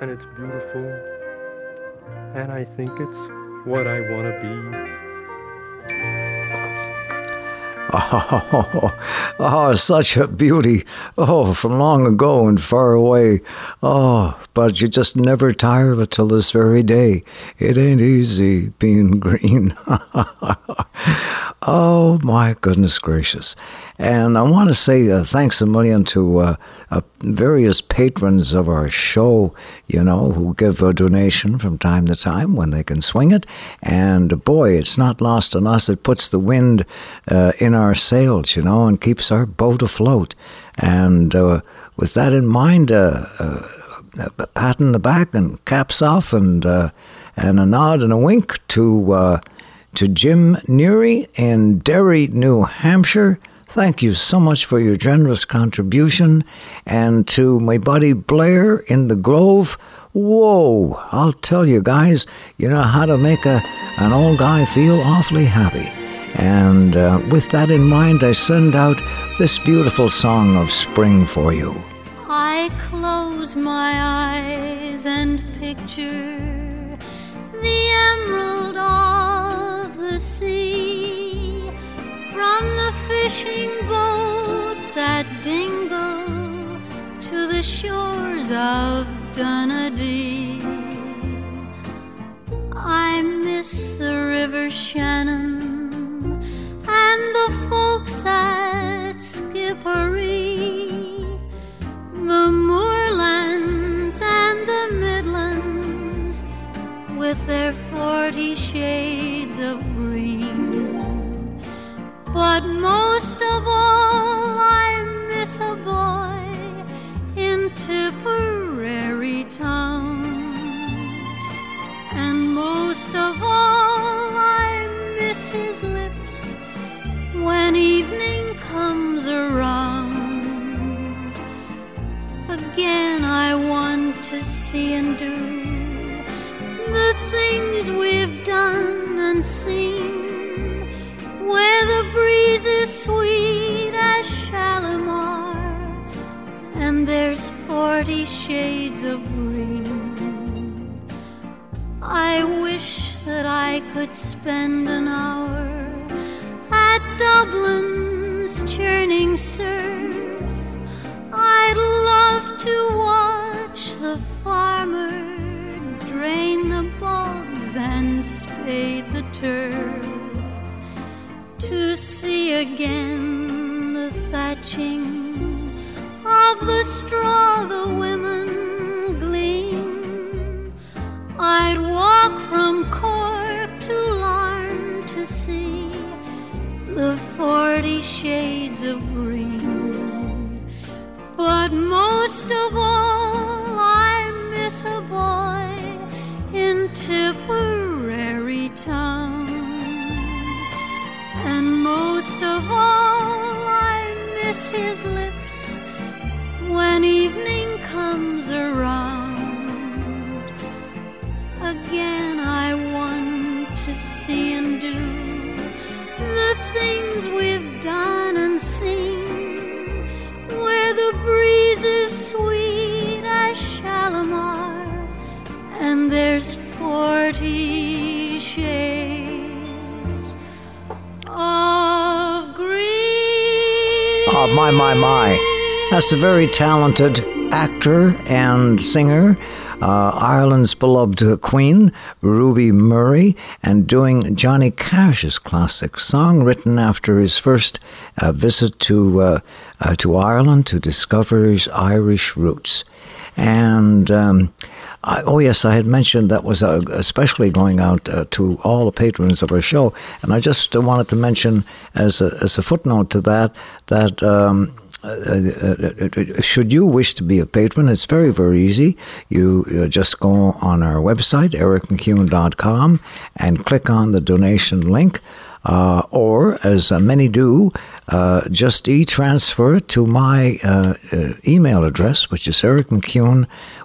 and it's beautiful, and I think it's what I want to be. Oh, oh, such a beauty. Oh, from long ago and far away. Oh, but you just never tire of it till this very day. It ain't easy being green. oh, my goodness gracious. And I want to say uh, thanks a million to uh, uh, various patrons of our show, you know, who give a donation from time to time when they can swing it. And boy, it's not lost on us. It puts the wind uh, in our sails, you know, and keeps our boat afloat. And uh, with that in mind, uh, uh, a pat in the back and caps off and uh, and a nod and a wink to uh, to Jim Neary in Derry, New Hampshire. Thank you so much for your generous contribution. And to my buddy Blair in the Grove, whoa, I'll tell you guys, you know how to make a, an old guy feel awfully happy. And uh, with that in mind, I send out this beautiful song of spring for you. I close my eyes and picture the emerald of the sea from the fishing boats at Dingle to the shores of Dunedin. I miss the River Shannon the folks at Skibbereen the moorlands and the midlands with their forty shades of green. But most of all, I miss a boy in Tipperary town. And most of all, I miss his when evening comes around. Again, I want to see and do the things we've done and seen, where the breeze is sweet as Shalimar, and there's forty shades of green. I wish that I could spend an hour at Dublin's churning surf. I'd love to watch the farmer drain the bogs and spade the turf. To see again the thatching of the straw the women glean. I'd walk from Cork to Larne to see the forty shades of green. But most of all, I miss a boy in Tipperary town. And most of all, I miss his lips when evening comes around. Again, I want to see and do things we've done and seen, where the breeze is sweet as Shalimar, and there's forty shades of green. Oh, my, my, my. That's a very talented actor and singer. Uh, Ireland's beloved queen, Ruby Murray, and doing Johnny Cash's classic song written after his first uh, visit to, uh, uh, to Ireland to discover his Irish roots. And um, I, oh, yes, I had mentioned that was uh, especially going out uh, to all the patrons of our show. And I just wanted to mention, as a, as a footnote to that, that. Um, should you wish to be a patron, it's very, very easy. You uh, just go on our website, ericmacewen.com, and click on the donation link. Uh, or, as uh, many do, uh, just e transfer to my uh, uh, email address, which is Eric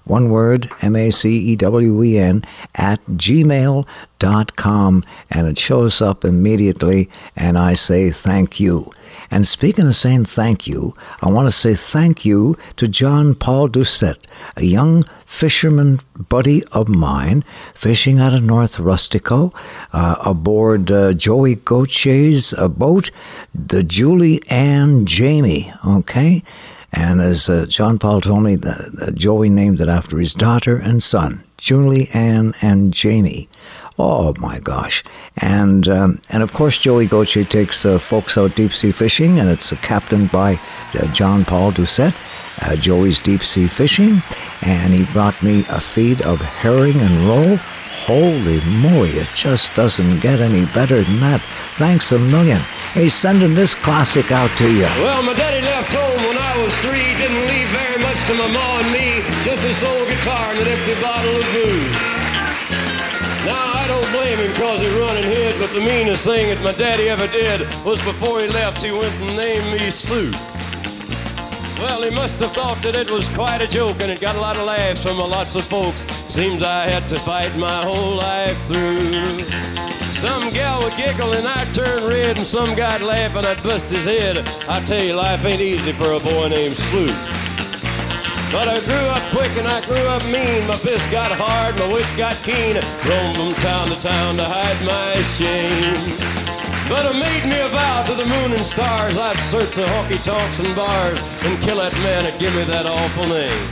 one word, M A C E W E N, at gmail.com, and it shows up immediately, and I say thank you. And speaking of saying thank you, I want to say thank you to John Paul Doucette, a young fisherman buddy of mine, fishing out of North Rustico uh, aboard uh, Joey Gautier's uh, boat, the Julie Ann Jamie. Okay. And as uh, John Paul told me, the, the Joey named it after his daughter and son, Julie Ann and Jamie. Oh my gosh! And um, and of course, Joey Gauthier takes uh, folks out deep sea fishing, and it's uh, captained by uh, John Paul Doucette. Uh, Joey's deep sea fishing, and he brought me a feed of herring and roll. Holy moly! It just doesn't get any better than that. Thanks a million. He's sending this classic out to you. Well, my daddy left home when I was three. Didn't leave very much to my ma and me. Just this old guitar and an empty bottle of booze. Now, I don't blame him cause he run and hid, but the meanest thing that my daddy ever did was before he left, he went and named me Sue. Well, he must have thought that it was quite a joke and it got a lot of laughs from lots of folks. Seems I had to fight my whole life through. Some gal would giggle and I'd turn red, and some guy'd laugh and I'd bust his head. I tell you, life ain't easy for a boy named Sue. But I grew up quick and I grew up mean. My fist got hard, my wits got keen. Roamed from town to town to hide my shame. But I made me a vow to the moon and stars. I'd search the honky tonks and bars and kill that man that give me that awful name.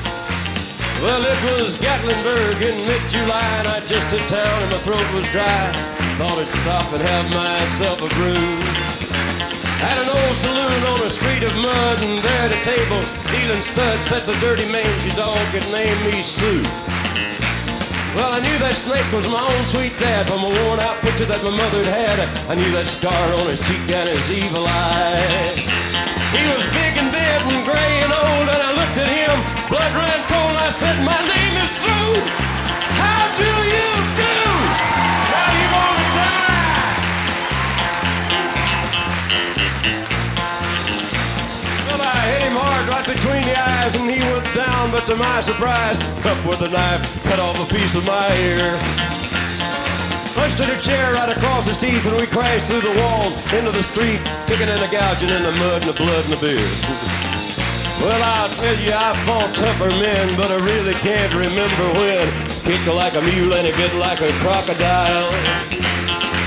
Well, it was Gatlinburg in mid-July, and I just hit town and my throat was dry. Thought I'd stop and have myself a brew. At an old saloon on a street of mud, and there at a table, dealing studs, sat the dirty mangy dog that named me Sue. Well, I knew that snake was my own sweet dad from a worn out picture that my mother had. I knew that scar on his cheek and his evil eye. He was big and dead and gray and old, and I looked at him, blood ran cold. I said, My name is Sue. How do you between the eyes, and he went down. But to my surprise, up with a knife, cut off a piece of my ear. Pushed in a chair right across his teeth, and we crashed through the wall into the street, kicking and a gouging in the mud and the blood and the beer. Well, I'll tell you, I fought tougher men, but I really can't remember when. Kicked like a mule and he bit like a crocodile.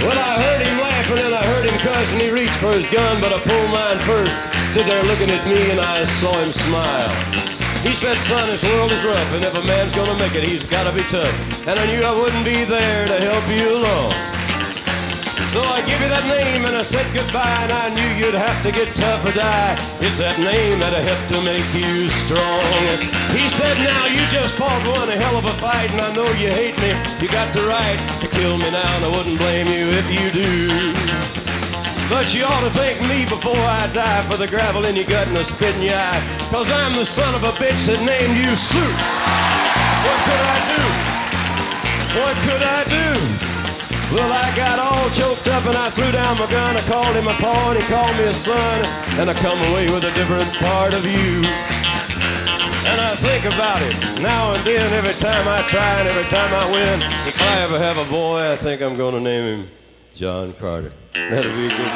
Well, I heard him laughing and I heard him cuss, and he reached for his gun, but I pulled mine first. Stood there looking at me, and I saw him smile. He said, son, this world is rough, and if a man's gonna make it, he's gotta be tough. And I knew I wouldn't be there to help you along. So I give you that name, and I said goodbye, and I knew you'd have to get tough or die. It's that name that'll help to make you strong. He said, now you just fought one hell of a fight, and I know you hate me. You got the right to kill me now, and I wouldn't blame you if you do. But you ought to thank me before I die for the gravel in your gut and the spit in your eye. Cause I'm the son of a bitch that named you Sue. What could I do? What could I do? Well, I got all choked up and I threw down my gun. I called him a paw and he called me a son. And I come away with a different part of you. And I think about it now and then, every time I try and every time I win. If I ever have a boy, I think I'm gonna name him John Carter. That'll be a good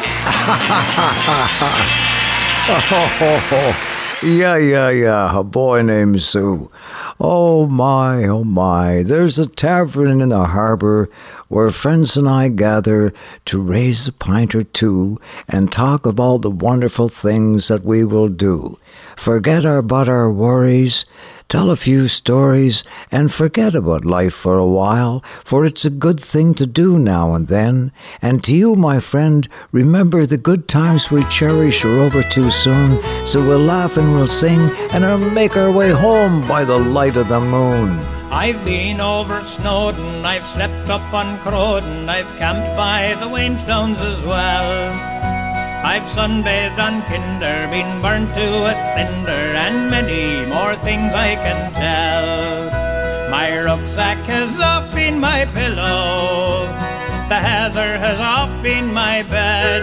Oh, yeah, yeah, yeah. A boy named Sue. Oh my, oh my. There's a tavern in the harbor where friends and I gather to raise a pint or two and talk of all the wonderful things that we will do. Forget about our worries, tell a few stories, and forget about life for a while, for it's a good thing to do now and then. And to you, my friend, remember the good times we cherish are over too soon, so we'll laugh and we'll sing and we'll make our way home by the light of the moon. I've been over Snowdon, I've slept up on Crowden, I've camped by the Wainstones as well. I've sunbathed on Kinder, been burnt to a cinder, and many more things I can tell. My rucksack has oft been my pillow, the heather has oft been my bed,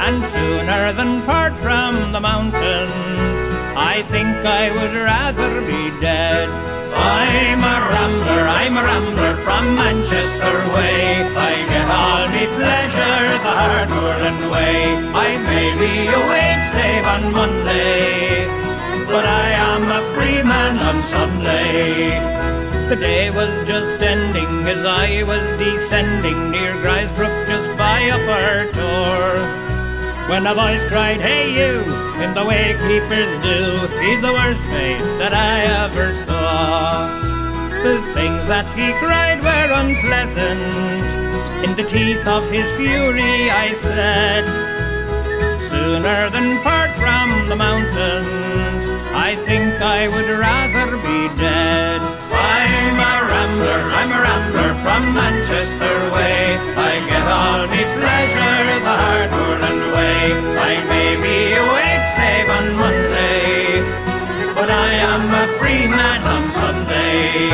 and sooner than part from the mountains, I think I would rather be dead. I'm a rambler, I'm a rambler from Manchester way. I get all me pleasure the hard Moorland way. I may be a wage slave on Monday, but I am a free man on Sunday. The day was just ending as I was descending near Grindsbrook just by Upper Tor. When a voice cried, Hey you, in the way keepers do, he's the worst face that I ever saw. The things that he cried were unpleasant. In the teeth of his fury, I said, Sooner than part from the mountains, I think I would rather be dead. I'm a rambler, I'm a rambler from Manchester way. I get all me pleasure the hard whirling way. I may be a wage slave on Monday, but I am a free man on Sunday.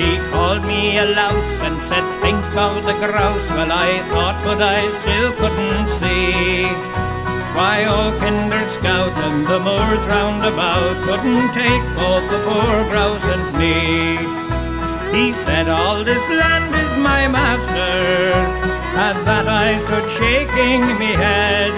He called me a louse and said, Think of the grouse. Well, I thought, but I still couldn't see. Why, old Kinder Scout and the moors round about couldn't take both the poor grouse and me. He said, All this land is my master's. At that I stood shaking me head.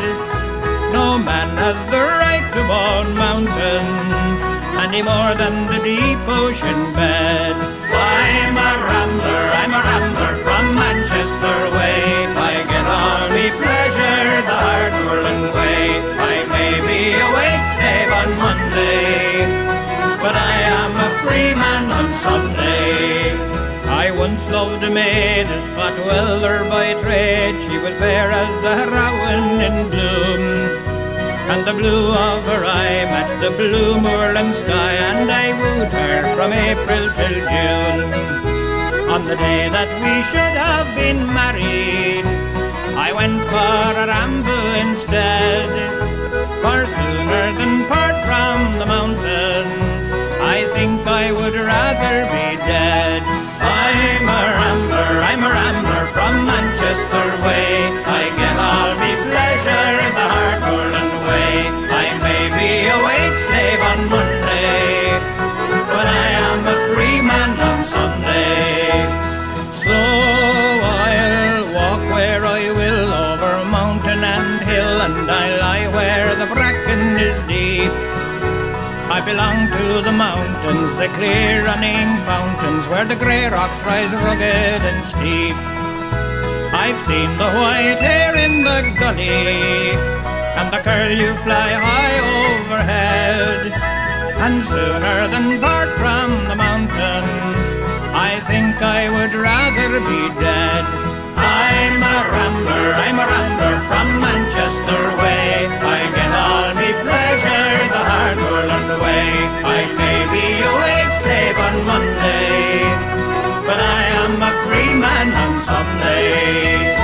No man has the right to own mountains any more than the deep ocean bed. I'm a rambler, I'm a rambler from Manchester way. I get all me pleasure the hard way. Loved a maid, a spot by trade. She was fair as the rowan in bloom. And the blue of her eye matched the blue moorland sky, and I wooed her from April till June. On the day that we should have been married, I went for a ramble instead. For sooner than part from the mountains, I think I would rather be belong to the mountains, the clear running fountains, where the grey rocks rise rugged and steep. I've seen the white hare in the gully, and the curlew fly high overhead. And sooner than part from the mountains, I think I would rather be dead. I'm a rambler, I'm a rambler from Manchester way. I hard whirling way. I may be a slave on Monday, but I am a free man on Sunday.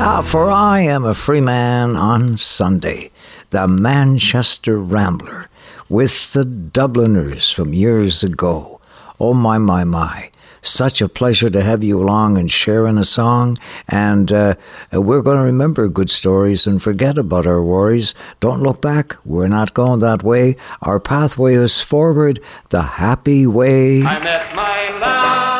Ah, for I am a free man on Sunday, the Manchester Rambler, with the Dubliners from years ago. Oh, my, my, my. Such a pleasure to have you along and sharing a song. And uh, we're going to remember good stories and forget about our worries. Don't look back. We're not going that way. Our pathway is forward, the happy way. I met my love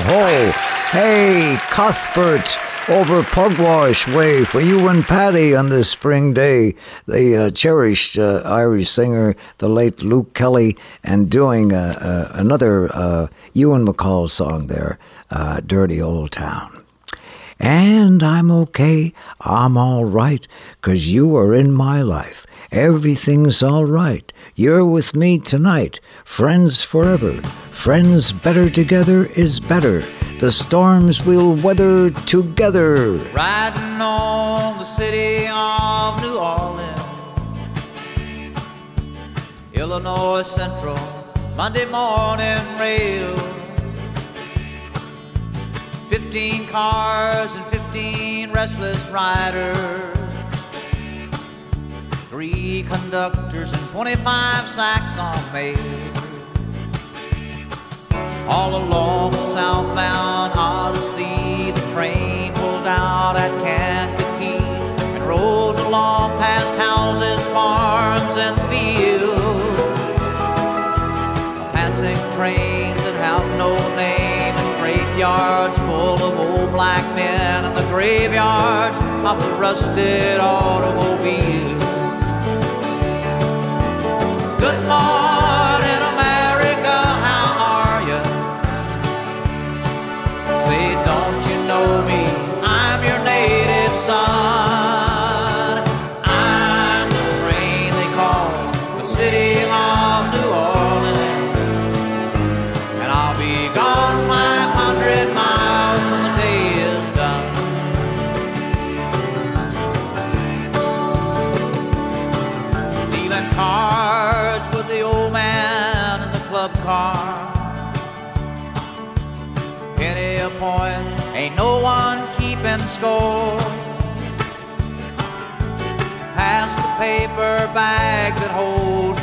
ho. Hey, Cuthbert, over Pugwash Way for you and Patty on this spring day. The uh, cherished uh, Irish singer, the late Luke Kelly, and doing uh, uh, another uh, Ewan MacColl song there, uh, Dirty Old Town. And I'm okay, I'm all right, 'cause you are in my life. Everything's all right. You're with me tonight. Friends forever. Friends better together is better. The storms we'll weather together. Riding on the city of New Orleans, Illinois Central, Monday morning rail. Fifteen cars and fifteen restless riders. Three conductors and 25 sacks on mail. All along the southbound Odyssey, the train pulls out at Kankakee and rolls along past houses, farms, and fields. Passing trains that have no name and freight yards full of old black men and the graveyards of the rusted automobiles. Good morning, America, how are you? Say, don't you know me?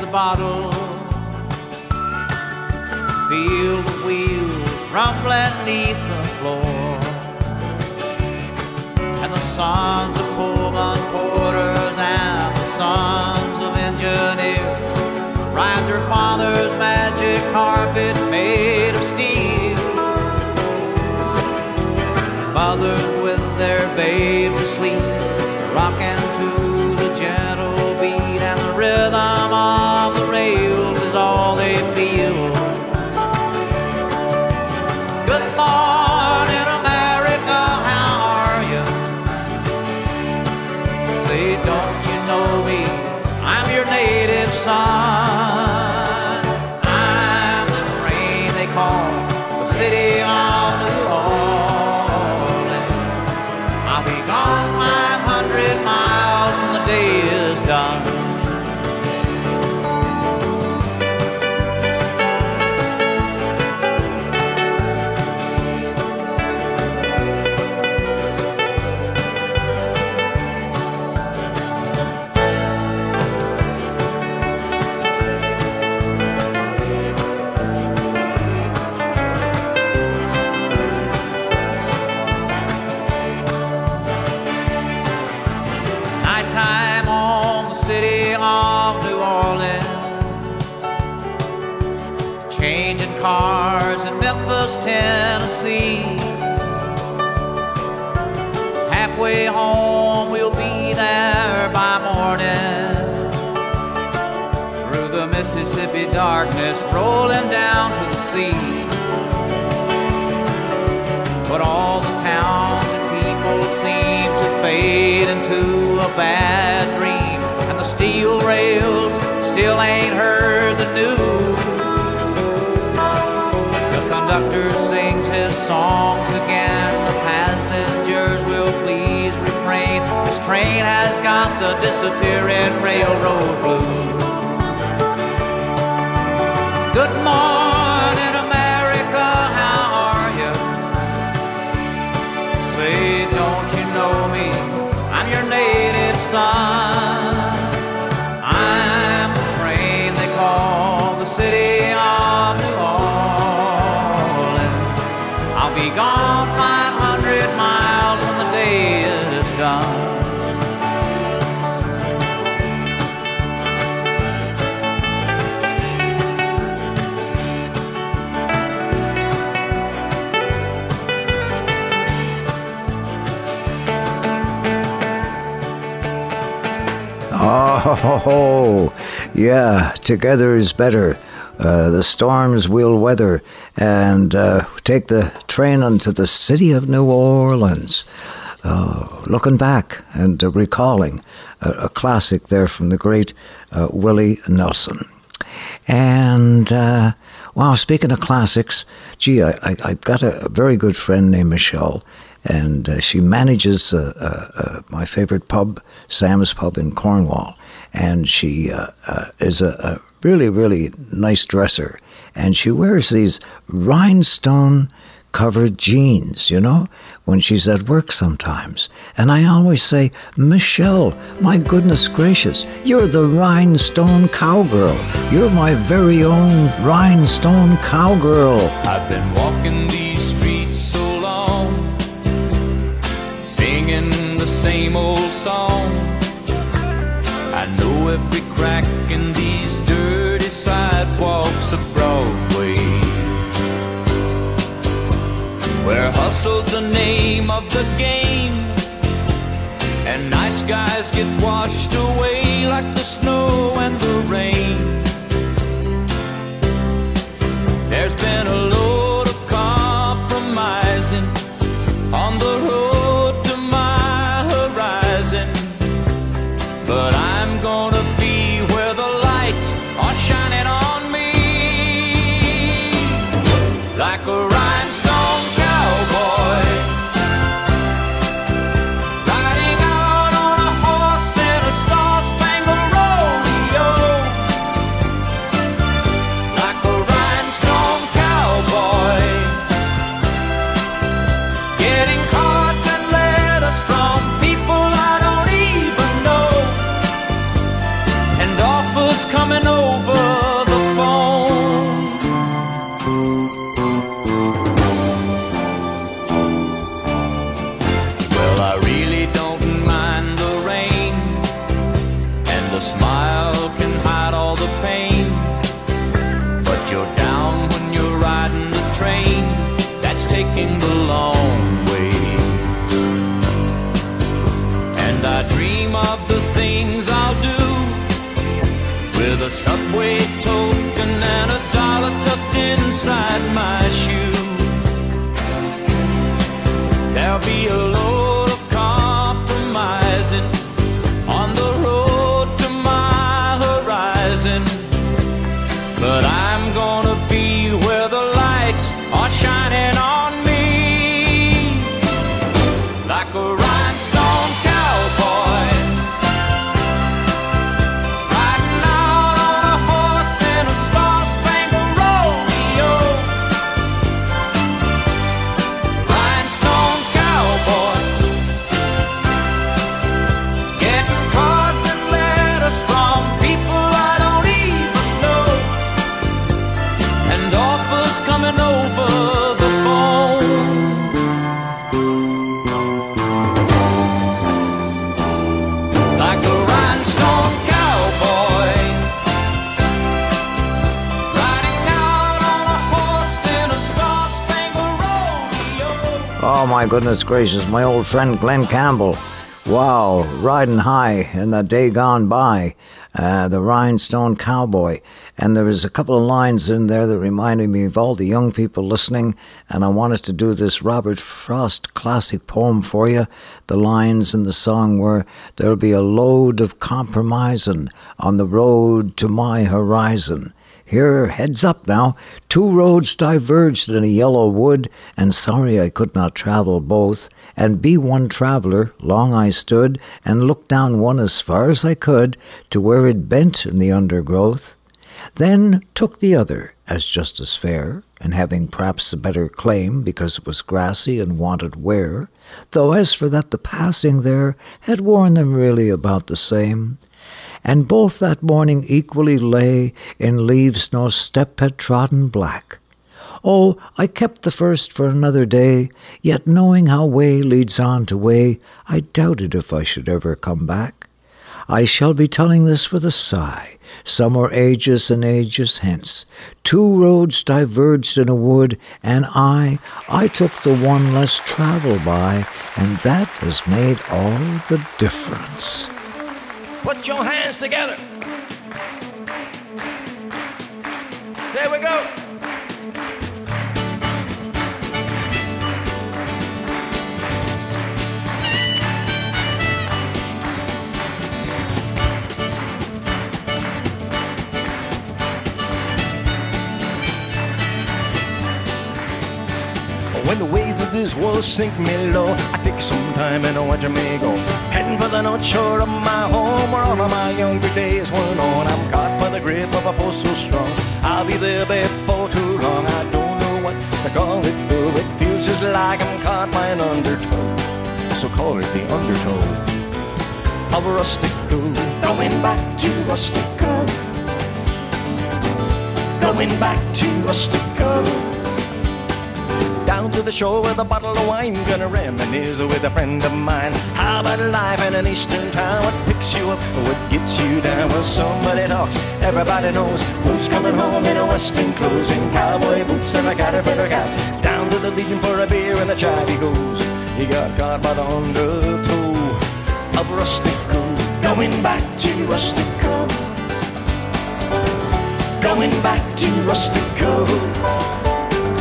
The bottle. Feel the wheels rumbling neath the floor. And the sons of Pullman porters and the sons of engineers ride their father's magic carpet songs again. The passengers will please refrain. This train has got the disappearing railroad blues. Gone 500 miles the day is done. Oh, yeah, together is better. Uh, the storms we'll weather and uh, take the train onto the city of New Orleans. Uh, looking back and recalling a, a classic there from the great uh, Willie Nelson. And, uh, speaking of classics, gee, I, I've got a, a very good friend named Michelle, and uh, she manages uh, uh, my favorite pub, Sam's Pub in Cornwall. And she is a really, really nice dresser. And she wears these rhinestone covered jeans, you know, when she's at work sometimes. And I always say, Michelle, my goodness gracious, you're the rhinestone cowgirl. You're my very own rhinestone cowgirl. I've been walking these streets so long, singing the same old song. I know every crack Where hustle's the name of the game, and nice guys get washed away like the snow and the rain. There's been There'll be a Oh my goodness gracious, my old friend Glen Campbell. Wow, riding high in the day gone by, uh, the Rhinestone Cowboy. And there was a couple of lines in there that reminded me of all the young people listening, and I wanted to do this Robert Frost classic poem for you. The lines in the song were There'll be a load of compromising on the road to my horizon. Here, heads up now. Two roads diverged in a yellow wood, and sorry I could not travel both. And be one traveller, long I stood, and looked down one as far as I could to where it bent in the undergrowth. Then took the other as just as fair, and having perhaps a better claim because it was grassy and wanted wear, though as for that the passing there had worn them really about the same and both that morning equally lay in leaves no step had trodden black. Oh, I kept the first for another day, yet knowing how way leads on to way, I doubted if I should ever come back. I shall be telling this with a sigh, some are ages and ages hence. Two roads diverged in a wood, and I, I took the one less traveled by, and that has made all the difference. Put your hands together. There we go. When the waves of this world sink me low, I take some time and I watch me go. For the north shore of my home, where all of my younger days went on. I'm caught by the grip of a force so strong. I'll be there before too long. I don't know what to call it, though. It feels just like I'm caught by an undertow. So call it the undertow of a rustico. Going back to rustico. Going back to rustico. Down to the shore with a bottle of wine, gonna reminisce with a friend of mine. How about life in an eastern town? What picks you up, what gets you down? Well, somebody talks, everybody knows who's coming home in a western clothes and cowboy boots and a caterpillar cap. Down to the Legion for a beer and a jive he goes. He got caught by the undertow of Rustico. Going back to Rustico. Going back to Rustico.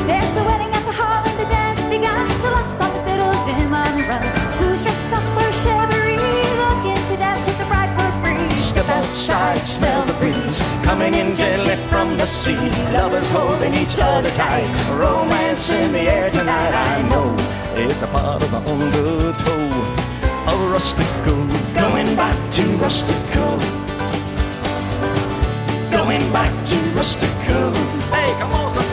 There's a wedding on the fiddle, Jim on the run. Who's dressed up for chivalry? Looking to dance with the bride for free. Step outside, smell the breeze coming in gently from the sea. Lovers holding each other tight, romance in the air tonight. I know it's a part of the undertow of Rustico. Going back to Rustico. Going back to Rustico. Hey, come on, something.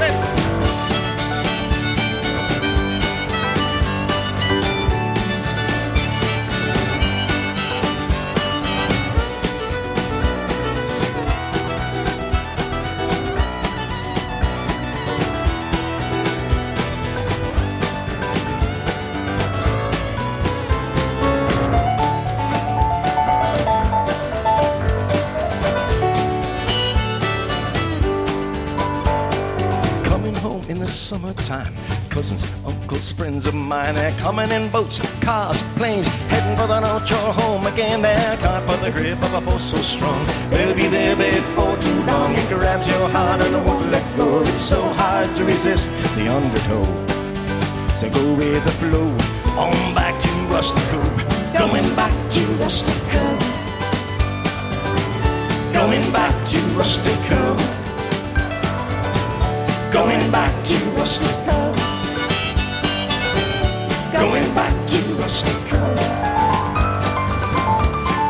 Summertime. Cousins, uncles, friends of mine, they're coming in boats, cars, planes, heading for the North Shore home again. They're caught by the grip of a force so strong. They'll be there before too long. It grabs your heart and it won't let go. It's so hard to resist the undertow. So go with the flow, on back to Rustico. Going back to Rustico. Going back to Rustico. Going back to Rustico. Going back to Rustico.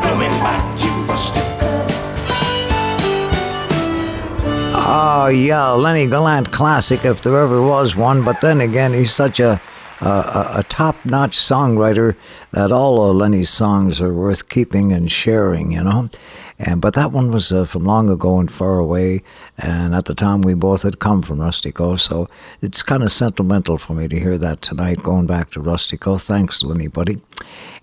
Going back to Rustico. Oh, ah, yeah, Lenny Gallant classic if there ever was one. But then again, he's such a a, a, a top-notch songwriter that all of Lenny's songs are worth keeping and sharing. You know. And but that one was uh, from long ago and far away, and at the time we both had come from Rustico, so it's kind of sentimental for me to hear that tonight, going back to Rustico. Thanks, Lenny, buddy.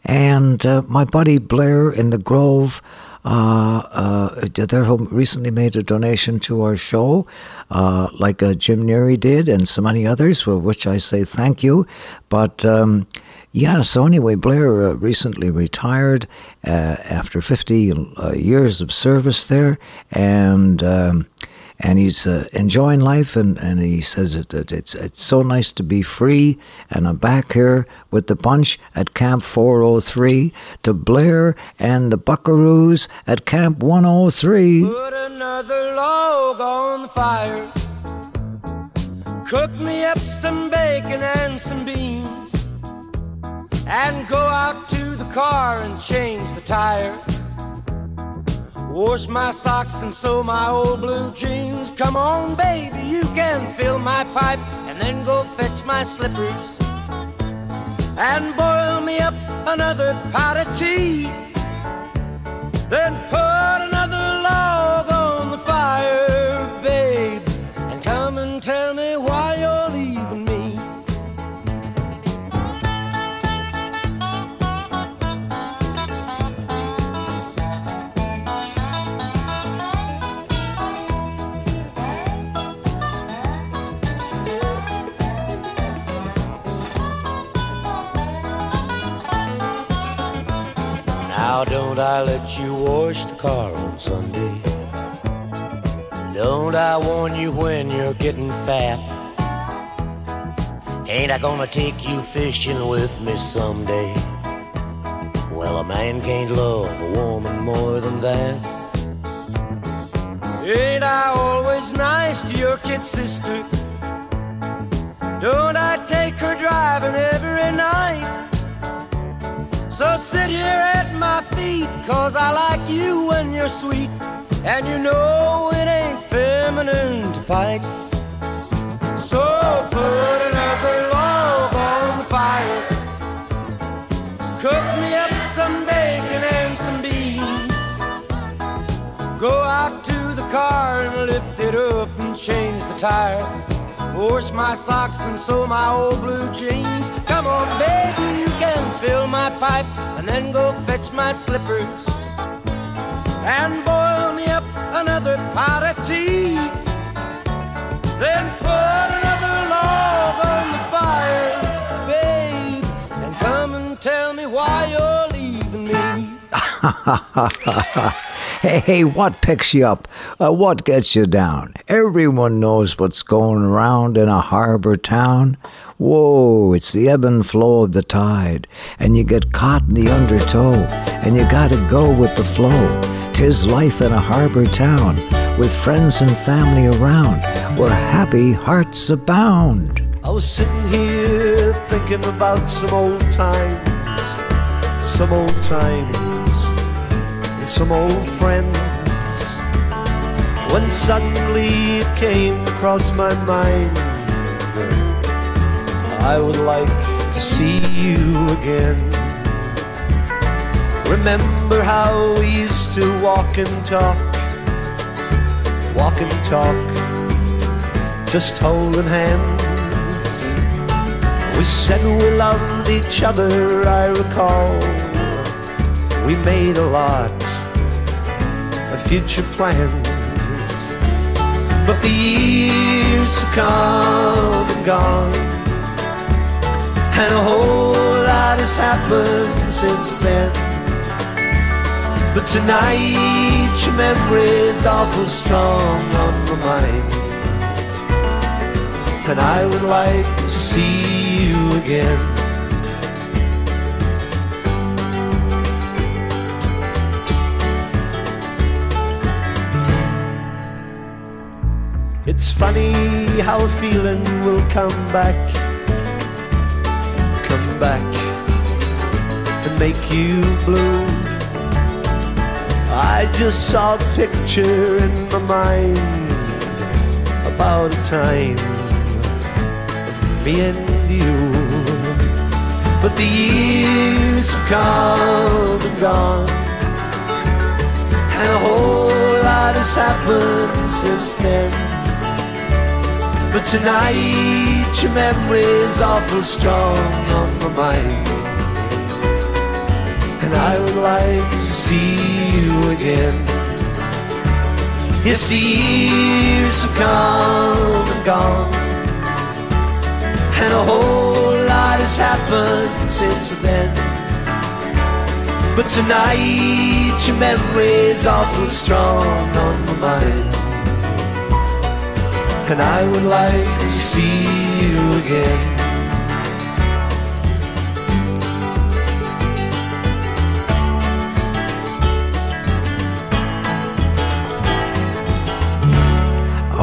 And uh, my buddy Blair in the Grove, uh, uh, their home recently made a donation to our show, uh, like uh, Jim Neary did, and so many others, for which I say thank you. But um, yeah, so anyway, Blair uh, recently retired uh, after 50 uh, years of service there, and um, and he's uh, enjoying life, and, and he says that it's it's so nice to be free, and I'm back here with the bunch at Camp 403 to Blair and the Buckaroos at Camp 103. Put another log on the fire. Cook me up some bacon and some beans. And go out to the car and change the tire. Wash my socks and sew my old blue jeans. Come on, baby, you can fill my pipe and then go fetch my slippers. And boil me up another pot of tea. Then put another log on the fire, Don't I let you wash the car on Sunday? Don't I warn you when you're getting fat? Ain't I gonna take you fishing with me someday? Well, a man can't love a woman more than that. Ain't I always nice to your kid sister? Don't I take her driving every night? So sit here at my feet, cause I like you when you're sweet. And you know it ain't feminine to fight. So put another log on the fire. Cook me up some bacon and some beans. Go out to the car and lift it up and change the tire. Wash my socks and sew my old blue jeans. Come on, baby, can fill my pipe and then go fetch my slippers. And boil me up another pot of tea. Then put another log on the fire, babe. And come and tell me why you're leaving me. hey, hey, what picks you up? Uh, what gets you down? Everyone knows what's going around in a harbor town. Whoa, it's the ebb and flow of the tide, and you get caught in the undertow, and you gotta go with the flow. Tis life in a harbor town, with friends and family around, where happy hearts abound. I was sitting here thinking about some old times, some old times, and some old friends. When suddenly it came across my mind, I would like to see you again. Remember how we used to walk and talk, walk and talk, just holding hands. We said we loved each other, I recall. We made a lot of future plans. But the years have come and gone, and a whole lot has happened since then. But tonight, your memory's awful strong on my mind. And I would like to see you again. It's funny how a feeling will come back, back and make you blue. I just saw a picture in my mind about a time of me and you. But the years have come and gone, and a whole lot has happened since then. But tonight your memory's awful strong mind. and I would like to see you again. Yes, the years have come and gone, and a whole lot has happened since then. But tonight, your memory's awful strong on my mind, and I would like to see you again.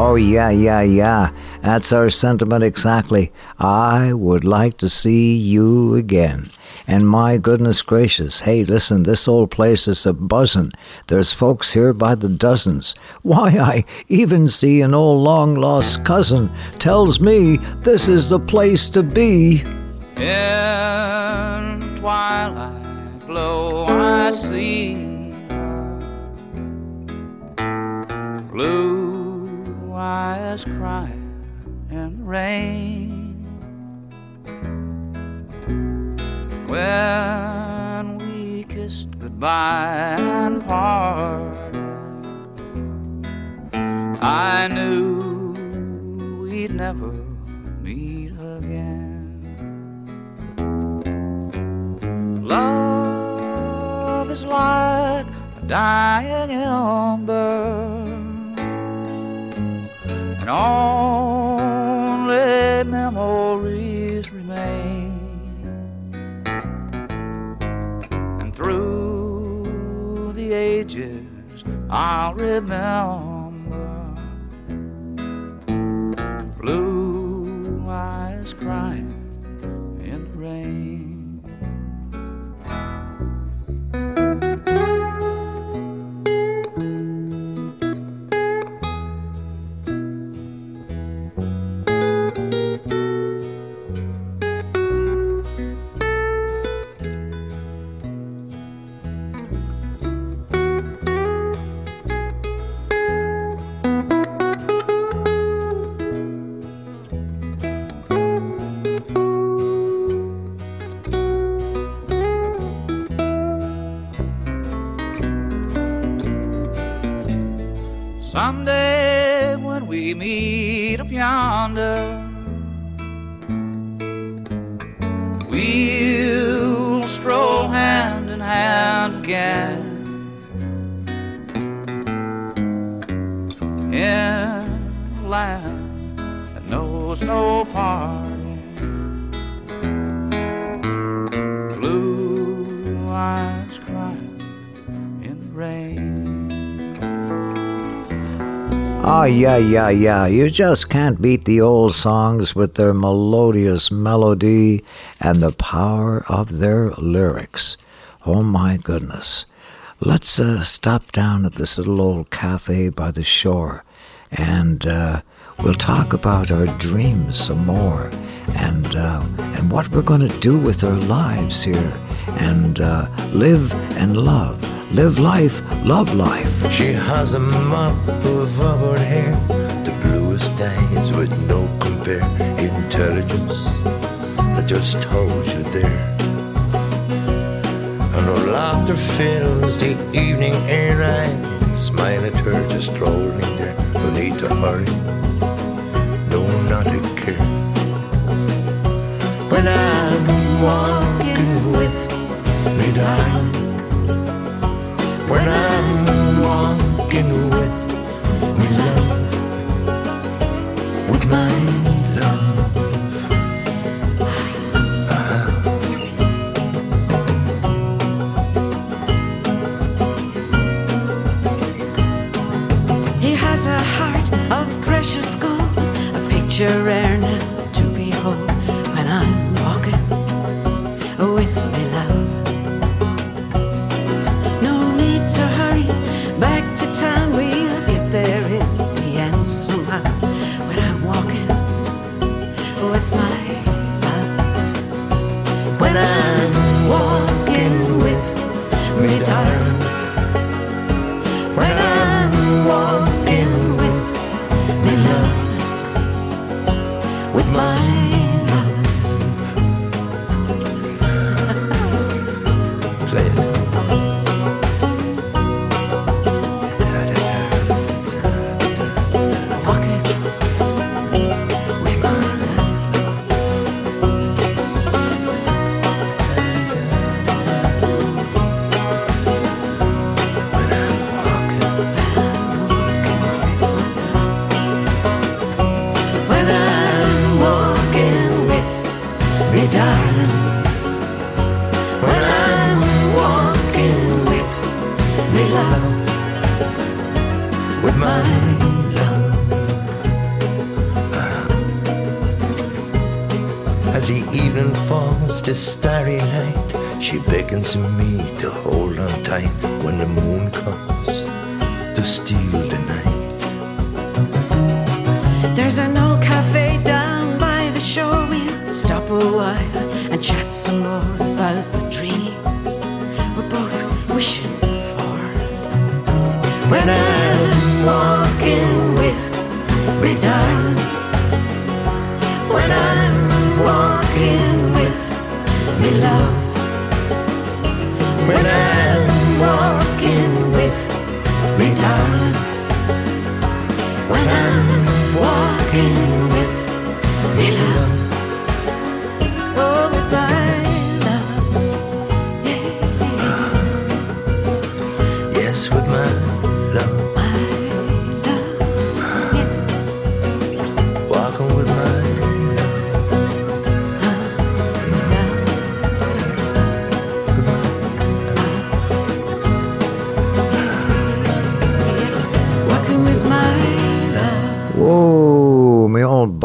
Oh, yeah, yeah, yeah. That's our sentiment exactly. I would like to see you again. And my goodness gracious, hey, listen, this old place is a buzzin'. There's folks here by the dozens. Why, I even see an old long lost cousin tells me this is the place to be. In twilight glow I see blue eyes cry in the rain. When we kissed goodbye and parted I knew we'd never meet again. Love is like a dying ember, and only memories remain. And through the ages, I'll remember blue eyes crying in the rain. Yeah, yeah, yeah. You just can't beat the old songs with their melodious melody and the power of their lyrics. Oh, my goodness. Let's uh, stop down at this little old cafe by the shore and uh, we'll talk about our dreams some more and, uh, and what we're going to do with our lives here and uh, live and love. Live life, love life. She has a mop of auburn hair, the bluest eyes with no compare, intelligence that just holds you there. And her laughter fills the evening air. I smile at her just strolling there. No need to hurry, no, not to care. When I'm walking darling. When I'm walking with me, love, with my love. He has a heart of precious gold, a picture rare starry night, she beckons me to hold on tight when the moon comes to steal the night. There's an old cafe down by the shore. We'll stop a while and chat some more about the dreams we're both wishing for. When I'm walking with me. When I'm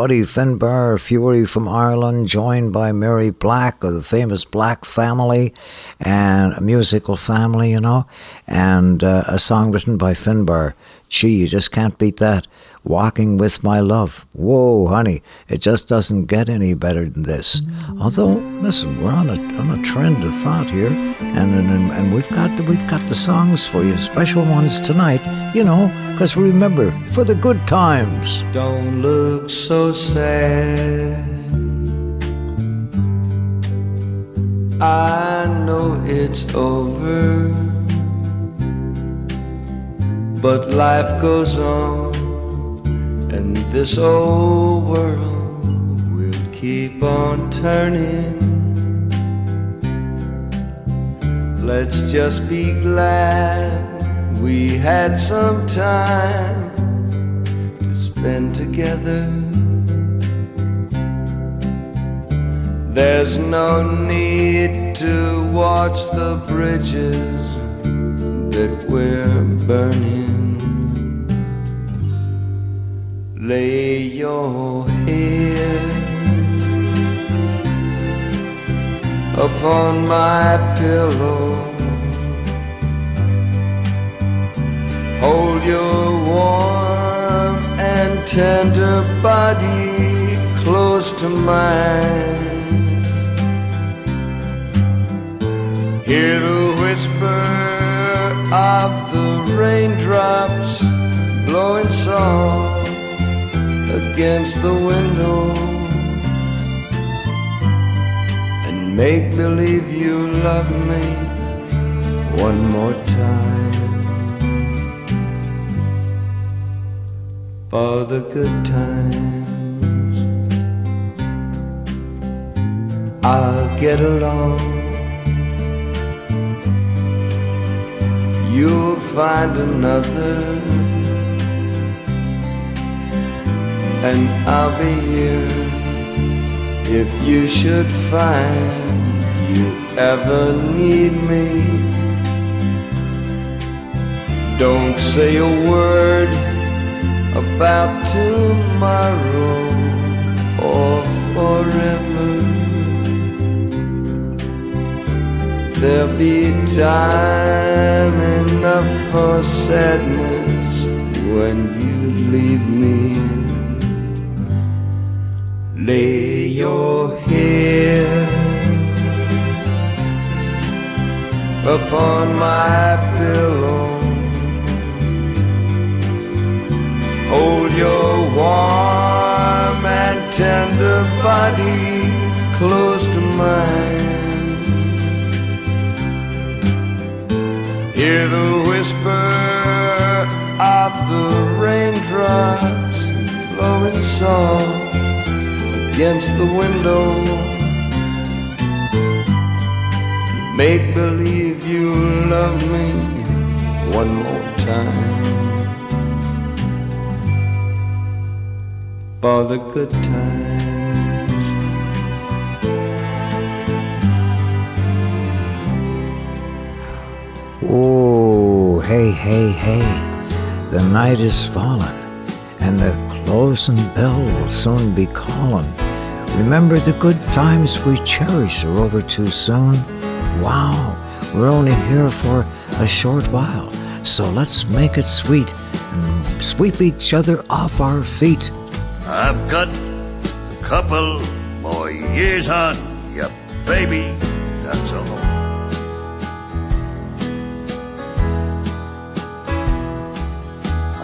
buddy Finbar Furey from Ireland, joined by Mary Black of the famous Black family and a musical family, you know, and uh, a song written by Finbar. Gee, you just can't beat that. Walking with my love. Whoa, honey, it just doesn't get any better than this. Although, listen, we're on a on a trend of thought here, and and, and we've got we've got the songs for you, special ones tonight. You know, because remember, for the good times. Don't look so sad. I know it's over, but life goes on, and this old world will keep on turning. Let's just be glad we had some time to spend together. There's no need to watch the bridges that we're burning. Lay your head upon my pillow. Hold your warm and tender body close to mine. Hear the whisper of the raindrops blowing soft against the window. And make believe you love me one more time. For the good times, I'll get along. You'll find another, and I'll be here if you should find you ever need me. Don't say a word about tomorrow or forever. There'll be time enough for sadness when you leave me. Lay your head upon my pillow. Hold your warm and tender body close to mine. Hear the whisper of the raindrops blowing soft against the window. Make believe you love me one more time. For the good times. Oh, hey, hey, hey. The night is falling, and the closing bell will soon be calling. Remember the good times we cherish are over too soon? Wow, we're only here for a short while, so let's make it sweet and sweep each other off our feet. I've got a couple more years on you, baby, that's all.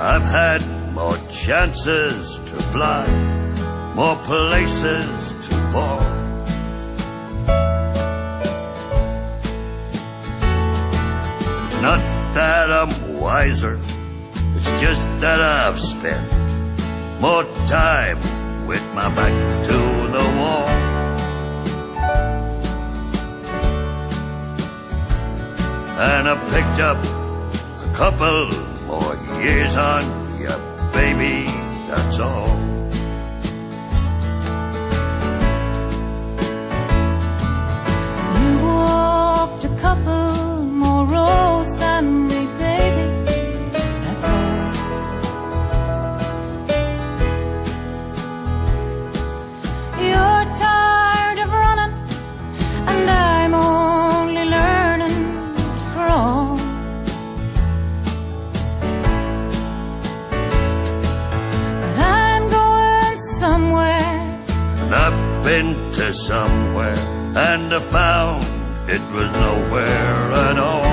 I've had more chances to fly, more places to fall. It's not that I'm wiser, it's just that I've spent more time with my back to the wall. And I picked up a couple more years on you, baby, that's all. You walked a couple more roads than me, I've been to somewhere and I found it was nowhere at all.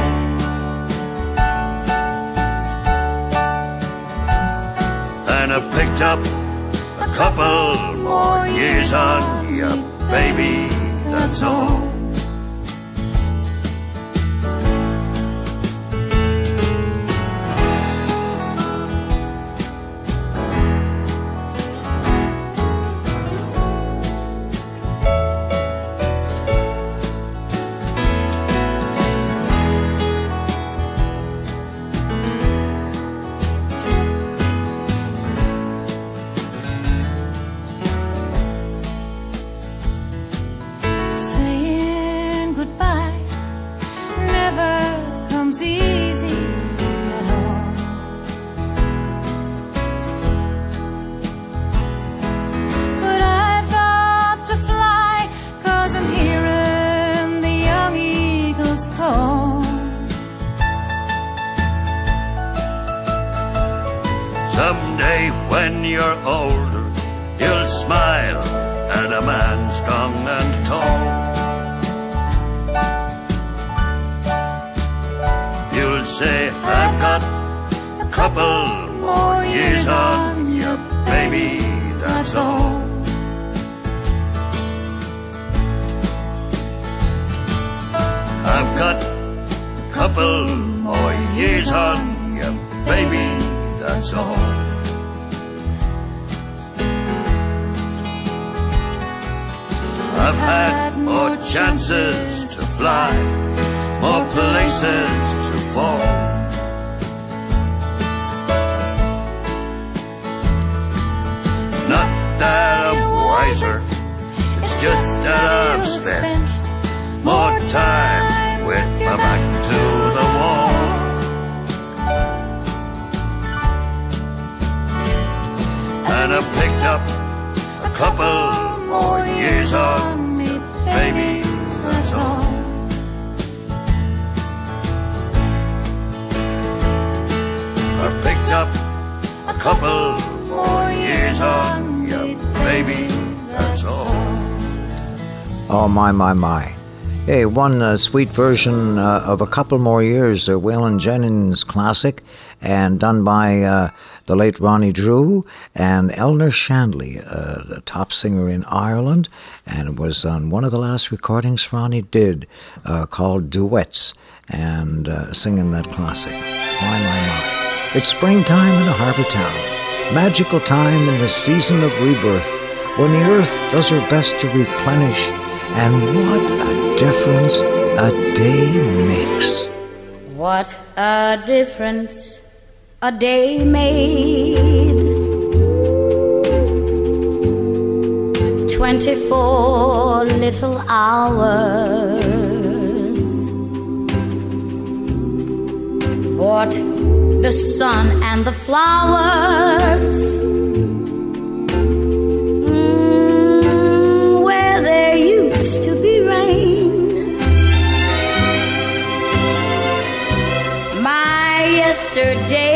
And I picked up a couple more years on you, baby, that's all. I've had more chances to fly, more places to fall. It's not that I'm wiser, it's just that I've spent more time with my back to the wall. And I picked up a couple more years on baby, that's all. I've picked up a couple more years on you, baby, that's all. Oh, my, my, my. Hey, one uh, sweet version uh, of a couple more years, a Waylon Jennings classic, and done by uh, the late Ronnie Drew and Eleanor Shanley, uh, the top singer in Ireland, and was on one of the last recordings Ronnie did uh, called Duets, and uh, singing that classic. My, my, my. It's springtime in a harbor town, magical time in the season of rebirth, when the earth does her best to replenish, and what a difference a day makes. What a difference a day made. 24 little hours. What the sun and the flowers. Mm, where there used to be rain. My yesterday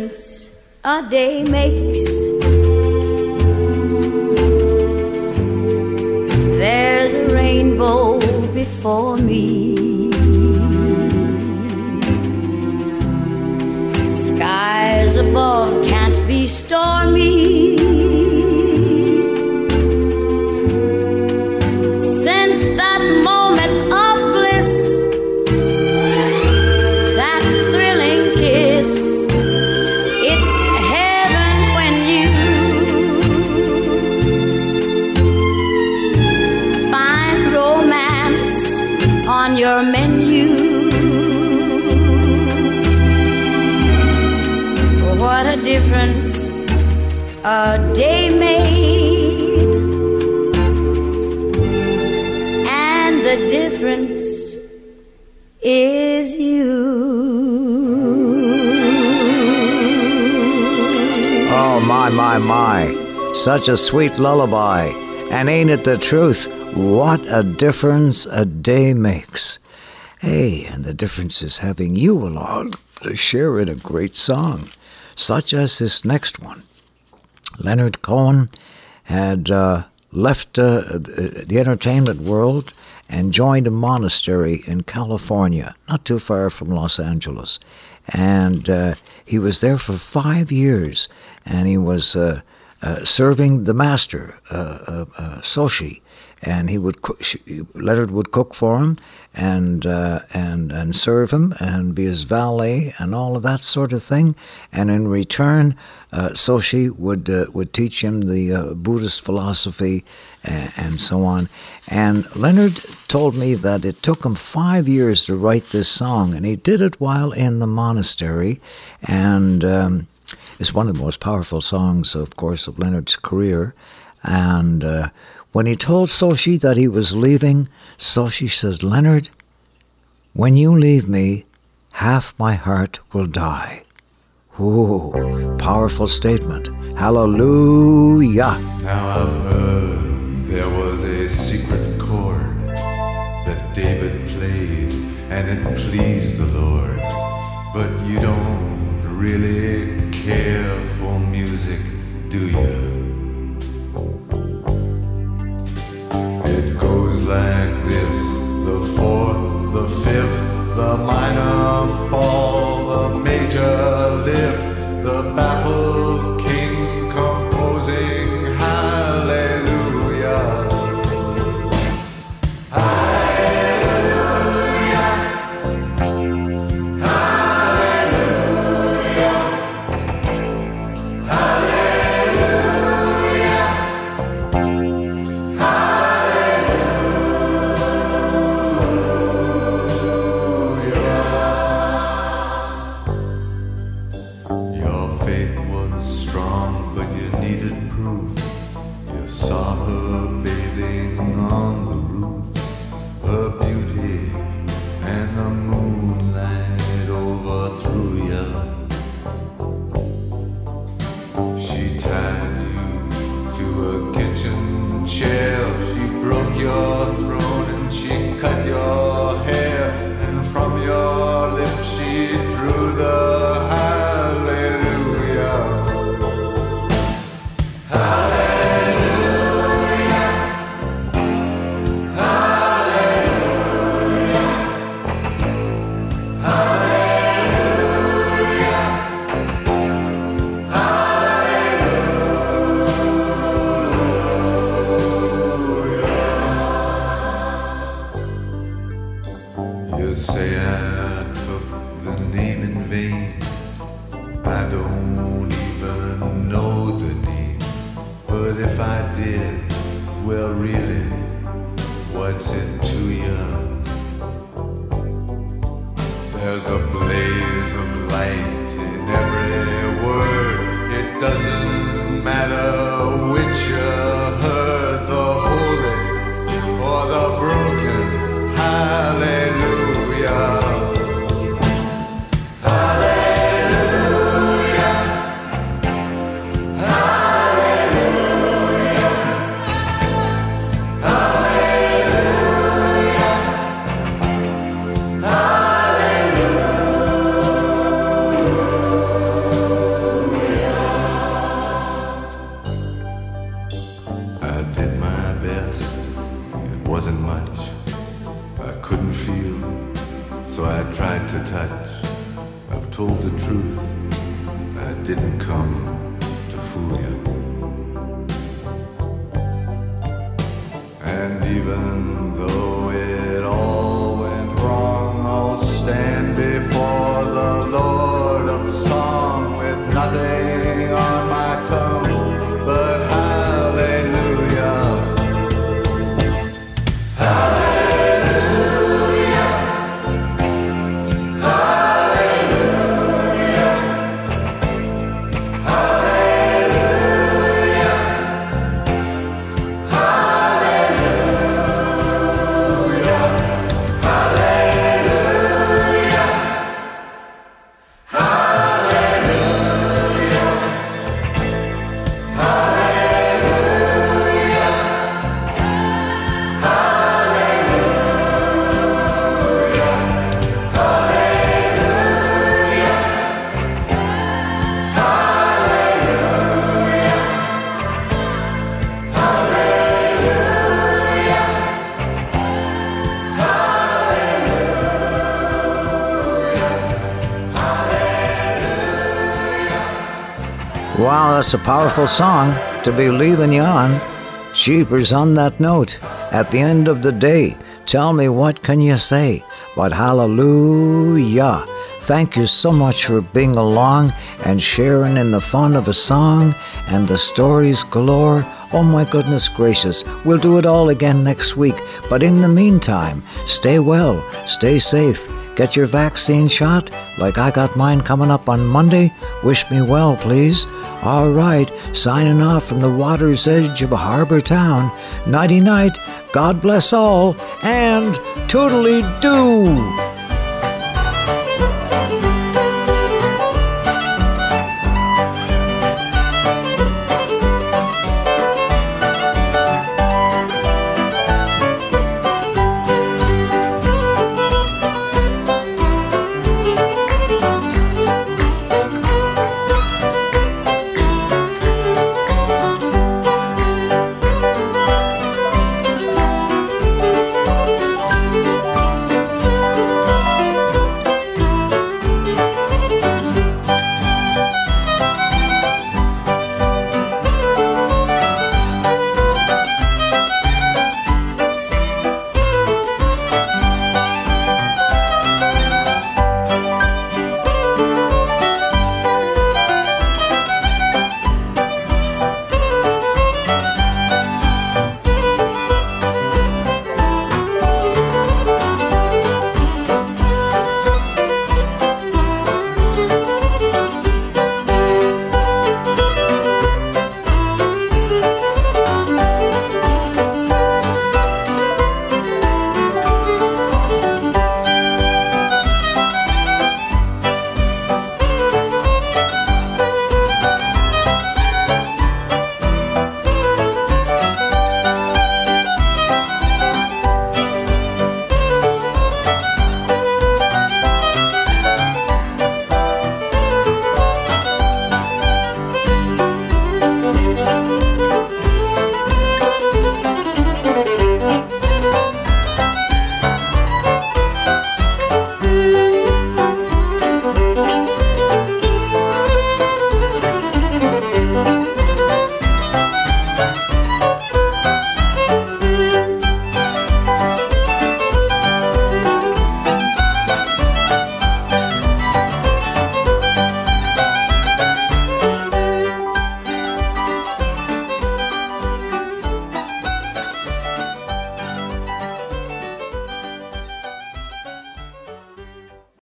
difference a day makes. There's a rainbow before me. Skies above can't be stormy. A day made, and the difference is you. Oh, my, my, my. Such a sweet lullaby. And ain't it the truth? What a difference a day makes. Hey, and the difference is having you along to share in a great song, such as this next one. Leonard Cohen had uh, left uh, the entertainment world and joined a monastery in California, not too far from Los Angeles. And uh, he was there for five years, and he was uh, serving the master, uh, uh, uh, Soshi. And he would she, Leonard would cook for him, and and and serve him, and be his valet, and all of that sort of thing. And in return, Soshi would would teach him the Buddhist philosophy and, and so on. And Leonard told me that it took him five years to write this song, and he did it while in the monastery. And um, it's one of the most powerful songs, of course, of Leonard's career. And uh, when he told Soshi that he was leaving, Soshi says, Leonard, when you leave me, half my heart will die. Ooh, powerful statement. Hallelujah. Now I've heard there was a secret chord that David played and it pleased the Lord. But you don't really care for music, do you? It goes like this the fourth, the fifth, the minor fall, the major lift, the baffled with That's a powerful song to be leaving you on. Cheapers on that note. At the end of the day, tell me what can you say but hallelujah. Thank you so much for being along and sharing in the fun of a song and the stories galore. Oh my goodness gracious, we'll do it all again next week. But in the meantime, stay well, stay safe, get your vaccine shot, like I got mine coming up on Monday. Wish me well, please. All right, signing off from the water's edge of a harbor town. Nighty night, God bless all, and toodly doo.